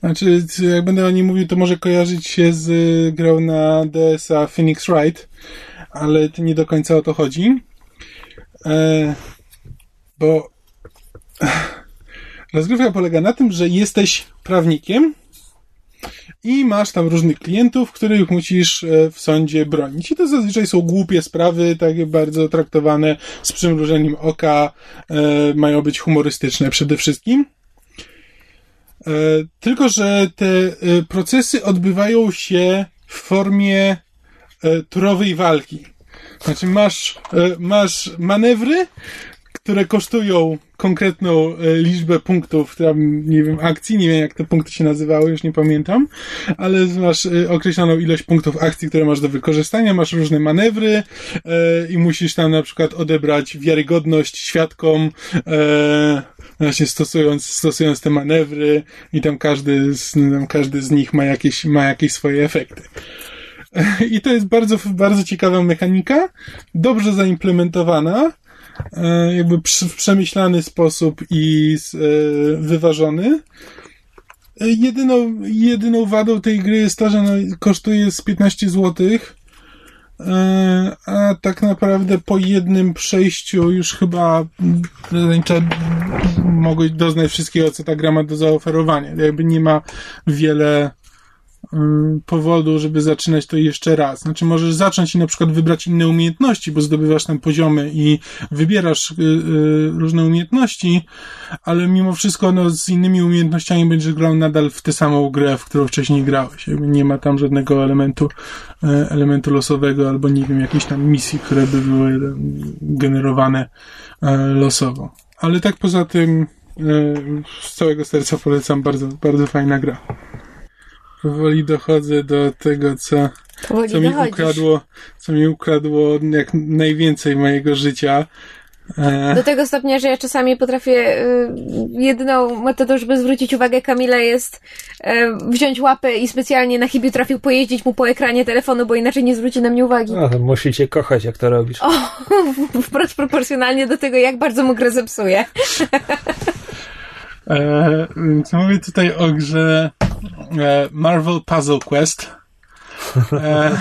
Znaczy, jak będę o niej mówił, to może kojarzyć się z grą na DSA Phoenix Wright, ale to nie do końca o to chodzi. Bo Rozgrywka polega na tym, że jesteś prawnikiem i masz tam różnych klientów, których musisz e, w sądzie bronić. I to zazwyczaj są głupie sprawy, takie bardzo traktowane z przymrużeniem oka, e, mają być humorystyczne przede wszystkim. E, tylko, że te procesy odbywają się w formie turowej walki. Znaczy masz, masz manewry, które kosztują konkretną e, liczbę punktów, tam, nie wiem, akcji, nie wiem jak te punkty się nazywały, już nie pamiętam, ale masz e, określoną ilość punktów akcji, które masz do wykorzystania, masz różne manewry e, i musisz tam na przykład odebrać wiarygodność świadkom, e, właśnie stosując, stosując te manewry i tam każdy z, tam każdy z nich ma jakieś, ma jakieś swoje efekty. I to jest bardzo, bardzo ciekawa mechanika, dobrze zaimplementowana, E, jakby w przemyślany sposób i e, wyważony. E, jedyną, jedyną wadą tej gry jest to, że kosztuje z 15 zł, a tak naprawdę po jednym przejściu już chyba mogłeś doznać wszystkiego, co ta gra ma do zaoferowania. Jakby nie ma wiele powodu, żeby zaczynać to jeszcze raz. Znaczy, możesz zacząć i na przykład wybrać inne umiejętności, bo zdobywasz tam poziomy i wybierasz y, y, różne umiejętności, ale mimo wszystko no, z innymi umiejętnościami będziesz grał nadal w tę samą grę, w którą wcześniej grałeś. Nie ma tam żadnego elementu, elementu losowego albo nie wiem, jakiejś tam misji, które by były generowane losowo. Ale tak poza tym z całego serca polecam, bardzo, bardzo fajna gra. Powoli dochodzę do tego, co, co mi ukradło, co mi ukradło jak najwięcej mojego życia. E, do tego stopnia, że ja czasami potrafię, y, jedyną metodą, żeby zwrócić uwagę Kamila jest e, wziąć łapę i specjalnie na chybił trafił pojeździć mu po ekranie telefonu, bo inaczej nie zwróci na mnie uwagi. No, musicie kochać, jak to robisz. O, wprost proporcjonalnie do tego, jak bardzo mu grę zepsuje. E, więc mówię tutaj o grze e, Marvel Puzzle Quest. E,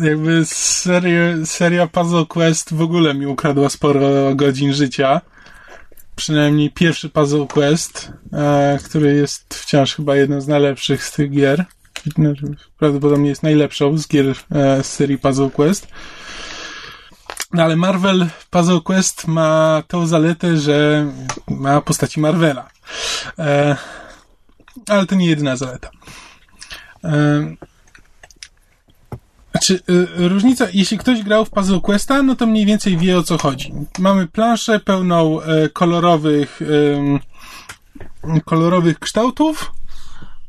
jakby seria, seria Puzzle Quest w ogóle mi ukradła sporo godzin życia. Przynajmniej pierwszy Puzzle Quest, e, który jest wciąż chyba jedną z najlepszych z tych gier. Prawdopodobnie jest najlepszą z gier e, z serii Puzzle Quest. No ale Marvel Puzzle Quest ma tą zaletę, że ma postaci Marvela. E, ale to nie jedyna zaleta. E, znaczy, e, różnica, jeśli ktoś grał w Puzzle Questa, no to mniej więcej wie o co chodzi. Mamy planszę pełną e, kolorowych, e, kolorowych kształtów,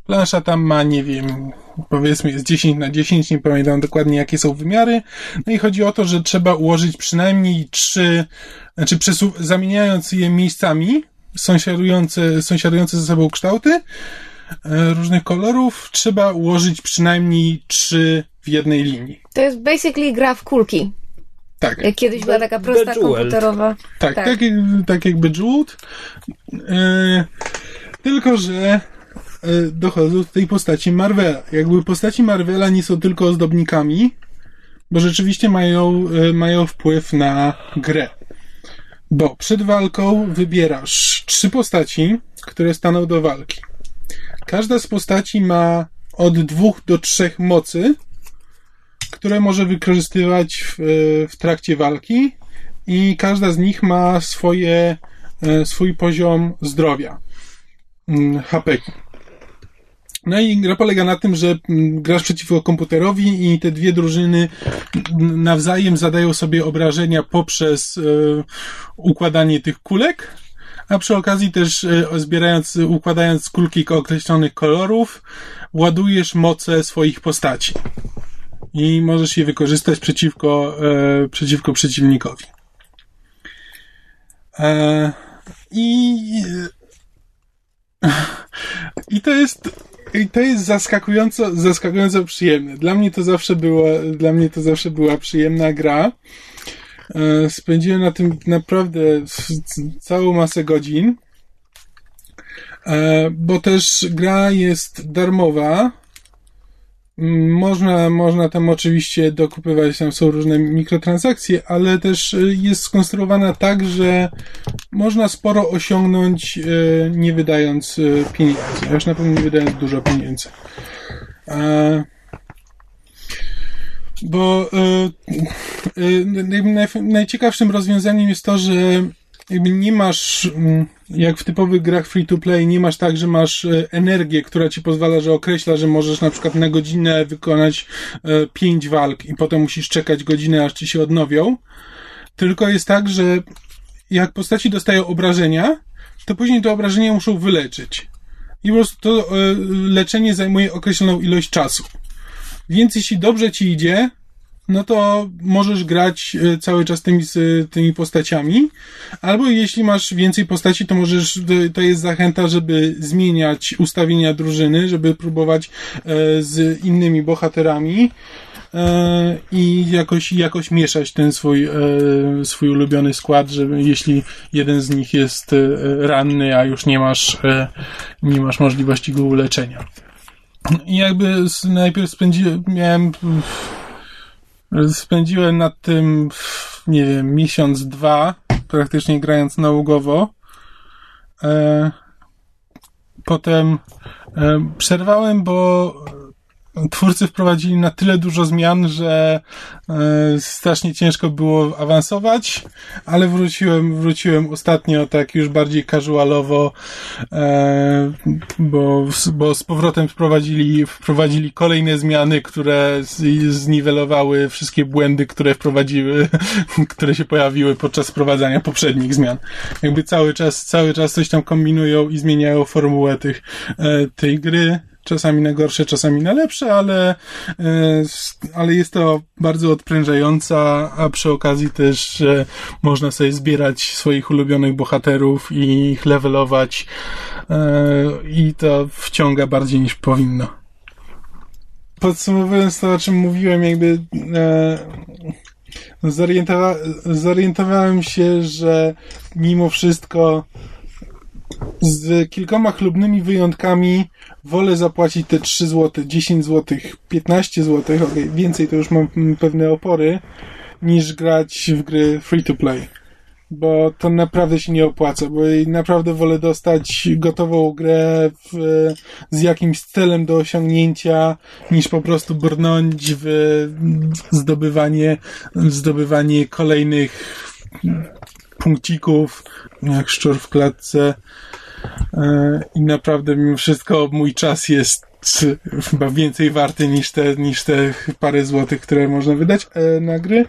Plansza tam ma, nie wiem, powiedzmy jest 10 na 10, nie pamiętam dokładnie jakie są wymiary. No i chodzi o to, że trzeba ułożyć przynajmniej trzy, znaczy przesu- zamieniając je miejscami, sąsiadujące, sąsiadujące ze sobą kształty e, różnych kolorów, trzeba ułożyć przynajmniej trzy w jednej linii. To jest basically gra w kulki. Tak. Jak kiedyś była taka prosta komputerowa. Tak, tak, tak, tak jak Bejeweled. E, tylko, że dochodzą do tej postaci Marvela. Jakby postaci Marvela nie są tylko ozdobnikami, bo rzeczywiście mają, e, mają wpływ na grę. Bo przed walką wybierasz trzy postaci, które staną do walki. Każda z postaci ma od dwóch do trzech mocy, które może wykorzystywać w, w trakcie walki i każda z nich ma swoje, e, swój poziom zdrowia. Mm, HP. No i gra polega na tym, że mm, grasz przeciwko komputerowi i te dwie drużyny nawzajem zadają sobie obrażenia poprzez e, układanie tych kulek, a przy okazji też e, zbierając, układając kulki określonych kolorów, ładujesz moce swoich postaci. I możesz je wykorzystać przeciwko, e, przeciwko przeciwnikowi. I i to jest i to jest zaskakująco, zaskakująco przyjemne. Dla mnie to zawsze była, dla mnie to zawsze była przyjemna gra. E, spędziłem na tym naprawdę całą masę godzin, e, bo też gra jest darmowa można, można tam oczywiście dokupywać, tam są różne mikrotransakcje, ale też e, jest skonstruowana tak, że można sporo osiągnąć e, nie wydając e, pieniędzy, już na pewno nie wydając dużo pieniędzy. Bo najciekawszym rozwiązaniem jest to, że jakby nie masz, mm, jak w typowych grach free-to-play, nie masz tak, że masz e, energię, która ci pozwala, że określa, że możesz na przykład na godzinę wykonać e, pięć walk i potem musisz czekać godzinę, aż ci się odnowią. Tylko jest tak, że jak postaci dostają obrażenia, to później te obrażenia muszą wyleczyć. I po prostu to e, leczenie zajmuje określoną ilość czasu. Więc jeśli dobrze ci idzie, no to możesz grać e, cały czas tymi, tymi postaciami. Albo jeśli masz więcej postaci, to możesz, to jest zachęta, żeby zmieniać ustawienia drużyny, żeby próbować e, z innymi bohaterami e, i jakoś, jakoś mieszać ten swój, swój ulubiony skład, żeby jeśli jeden z nich jest ranny, a już nie masz, nie masz możliwości go uleczenia. I jakby najpierw spędziłem, miałem Spędziłem nad tym, nie wiem, miesiąc, dwa, praktycznie grając nałogowo. E, potem E, Przerwałem, bo twórcy wprowadzili na tyle dużo zmian, że e, strasznie ciężko było awansować, ale wróciłem, wróciłem ostatnio tak już bardziej casualowo, e, bo, bo z powrotem wprowadzili, wprowadzili kolejne zmiany, które zniwelowały wszystkie błędy, które wprowadziły, które się pojawiły podczas wprowadzania poprzednich zmian. Jakby cały czas, cały czas coś tam kombinują i zmieniają formułę tych, e, tej gry czasami na gorsze, czasami na lepsze, ale, e, ale jest to bardzo odprężająca, a przy okazji też że można sobie zbierać swoich ulubionych bohaterów i ich levelować e, i to wciąga bardziej niż powinno. Podsumowując to, o czym mówiłem, jakby e, zorientowa- zorientowałem się, że mimo wszystko z kilkoma chlubnymi wyjątkami wolę zapłacić te 3 zł, 10 zł, 15 zł, okej, więcej to już mam pewne opory, niż grać w gry free to play. Bo to naprawdę się nie opłaca, bo naprawdę wolę dostać gotową grę w, z jakimś celem do osiągnięcia, niż po prostu brnąć w zdobywanie, zdobywanie kolejnych punkcików, jak szczur w klatce. E, I naprawdę mimo wszystko mój czas jest chyba więcej warty niż te, niż te parę złotych, które można wydać e, na gry,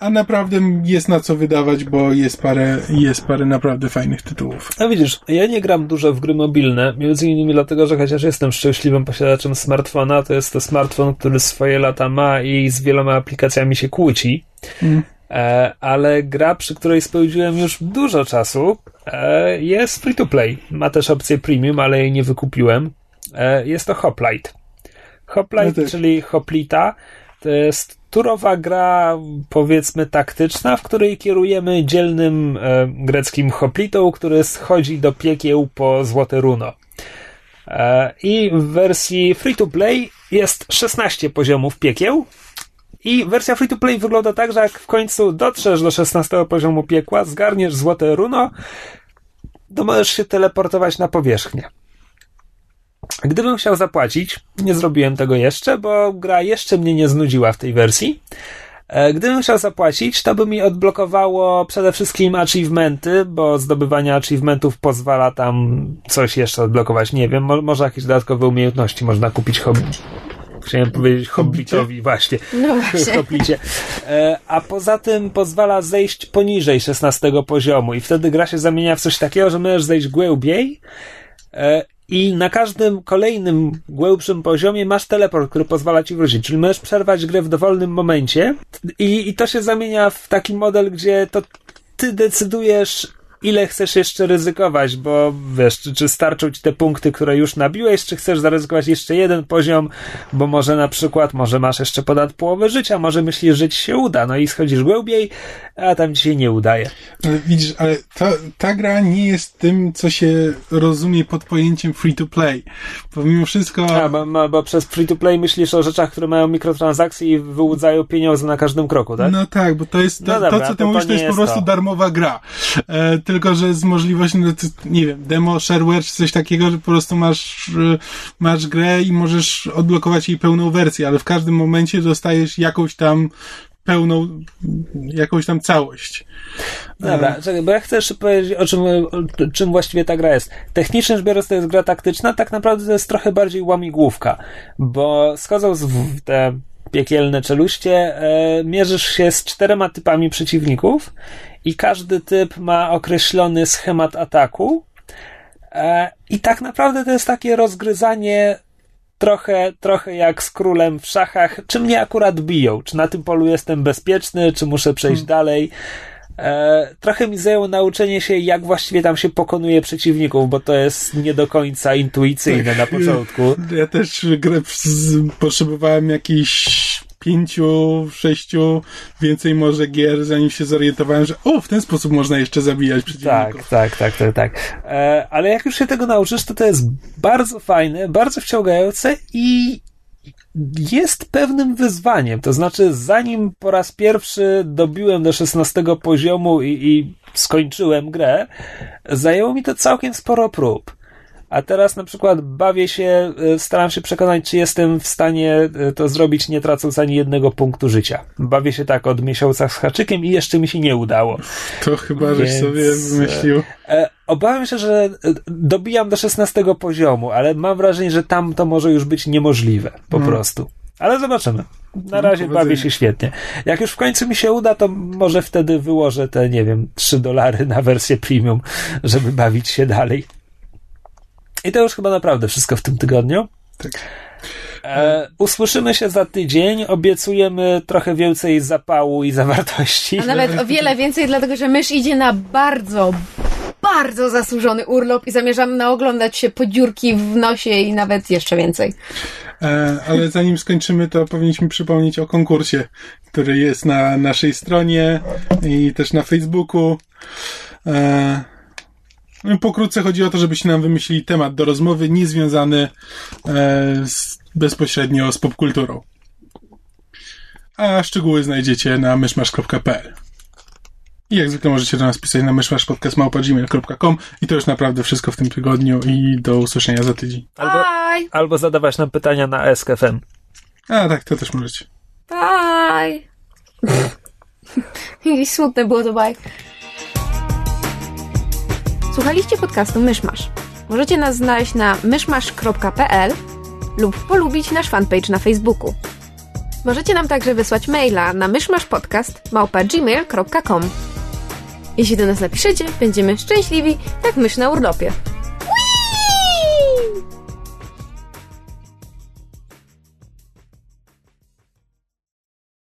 a naprawdę jest na co wydawać, bo jest parę, jest parę naprawdę fajnych tytułów. No widzisz, ja nie gram dużo w gry mobilne, między innymi dlatego, że chociaż jestem szczęśliwym posiadaczem smartfona, to jest to smartfon, który swoje lata ma i z wieloma aplikacjami się kłóci. Mm. E, ale gra, przy której spędziłem już dużo czasu, e, jest free to play. Ma też opcję premium, ale jej nie wykupiłem. E, jest to Hoplite. Hoplite, No czyli Hoplita, to jest turowa gra, powiedzmy taktyczna, w której kierujemy dzielnym greckim hoplitą, który schodzi do piekieł po złote runo. I w wersji free to play jest 16 poziomów piekieł. I wersja free to play wygląda tak, że jak w końcu dotrzesz do 16 poziomu piekła, zgarniesz złote runo, to możesz się teleportować na powierzchnię. Gdybym chciał zapłacić, nie zrobiłem tego jeszcze, bo gra jeszcze mnie nie znudziła w tej wersji. E, Gdybym chciał zapłacić, to by mi odblokowało przede wszystkim achievementy, bo zdobywanie achievementów pozwala tam coś jeszcze odblokować. Nie wiem, mo- może jakieś dodatkowe umiejętności można kupić hobby. Chciałem powiedzieć hobbitowi, właśnie. No właśnie. E, A poza tym pozwala zejść poniżej 16 poziomu i wtedy gra się zamienia w coś takiego, że możesz zejść głębiej e, i na każdym kolejnym głębszym poziomie masz teleport, który pozwala ci wrócić. Czyli możesz przerwać grę w dowolnym momencie i, i to się zamienia w taki model, gdzie to ty decydujesz, ile chcesz jeszcze ryzykować, bo wiesz, czy, czy starczą ci te punkty, które już nabiłeś, czy chcesz zaryzykować jeszcze jeden poziom, bo może na przykład, może masz jeszcze ponad połowę życia, może myślisz, że ci się uda, no i schodzisz głębiej, a tam ci się nie udaje. Ale widzisz, ale ta, ta gra nie jest tym, co się rozumie pod pojęciem free to play. Pomimo wszystko. A, bo, bo, bo przez free to play myślisz o rzeczach, które mają mikrotransakcje i wyłudzają pieniądze na każdym kroku, tak? No tak, bo to jest to, No dobra, to co ty to to mówisz, to nie jest po prostu to. darmowa gra. E, tylko, że z możliwością, no, nie wiem, demo, shareware czy coś takiego, że po prostu masz, e, masz grę i możesz odblokować jej pełną wersję, ale w każdym momencie dostajesz jakąś tam pełną, jakąś tam całość. Dobra, czekaj, bo ja chcę jeszcze powiedzieć, o czym, o czym właściwie ta gra jest. Technicznie rzecz biorąc, to jest gra taktyczna, tak naprawdę to jest trochę bardziej łamigłówka, bo schodząc w te piekielne czeluście, e, mierzysz się z czterema typami przeciwników i każdy typ ma określony schemat ataku. E, i tak naprawdę to jest takie rozgryzanie trochę, trochę jak z królem w szachach, czy mnie akurat biją, czy na tym polu jestem bezpieczny, czy muszę przejść dalej. E, trochę mi zajęło nauczenie się, jak właściwie tam się pokonuje przeciwników, bo to jest nie do końca intuicyjne na początku. Ja też grę potrzebowałem jakichś pięciu, sześciu, więcej może gier, zanim się zorientowałem, że o, w ten sposób można jeszcze zabijać przeciwników. Tak, tak, tak, tak, tak. E, ale jak już się tego nauczysz, to to jest bardzo fajne, bardzo wciągające i jest pewnym wyzwaniem. To znaczy, zanim po raz pierwszy dobiłem do 16 poziomu i, i skończyłem grę, zajęło mi to całkiem sporo prób. A teraz na przykład bawię się, e, staram się przekonać, czy jestem w stanie e, to zrobić nie tracąc ani jednego punktu życia. Bawię się tak od miesiąca z haczykiem i jeszcze mi się nie udało. To chyba, żeś Więc, sobie wymyślił. E, obawiam się, że dobijam do 16 poziomu, ale mam wrażenie, że tam to może już być niemożliwe. Po Hmm. prostu. Ale zobaczymy. Na No, razie powodzenia. bawię się świetnie. Jak już w końcu mi się uda, to może wtedy wyłożę te, nie wiem, 3 dolary na wersję premium, żeby bawić się dalej. I to już chyba naprawdę wszystko w tym tygodniu. Tak. E, usłyszymy się za tydzień. Obiecujemy trochę więcej zapału i zawartości. A nawet o wiele więcej, dlatego że mysz idzie na bardzo, bardzo zasłużony urlop i zamierzam naoglądać się po dziurki w nosie i nawet jeszcze więcej. E, ale zanim skończymy, to powinniśmy przypomnieć o konkursie, który jest na naszej stronie i też na Facebooku. E, pokrótce chodzi o to, żebyście nam wymyślili temat do rozmowy niezwiązany e, z, bezpośrednio z popkulturą. A szczegóły znajdziecie na myszmasz.pl. I jak zwykle możecie do nas pisać na myszmaszpodcast.gmail.com i to już naprawdę wszystko w tym tygodniu i do usłyszenia za tydzień. Albo, Bye! albo zadawać nam pytania na SKFM. A tak, to też możecie. Bye! I smutne było to bye. Słuchaliście podcastu Myszmasz. Możecie nas znaleźć na myszmasz.pl lub polubić nasz fanpage na Facebooku. Możecie nam także wysłać maila na myszmaszpodcast.gmail.com Jeśli do nas napiszecie, będziemy szczęśliwi jak mysz na urlopie.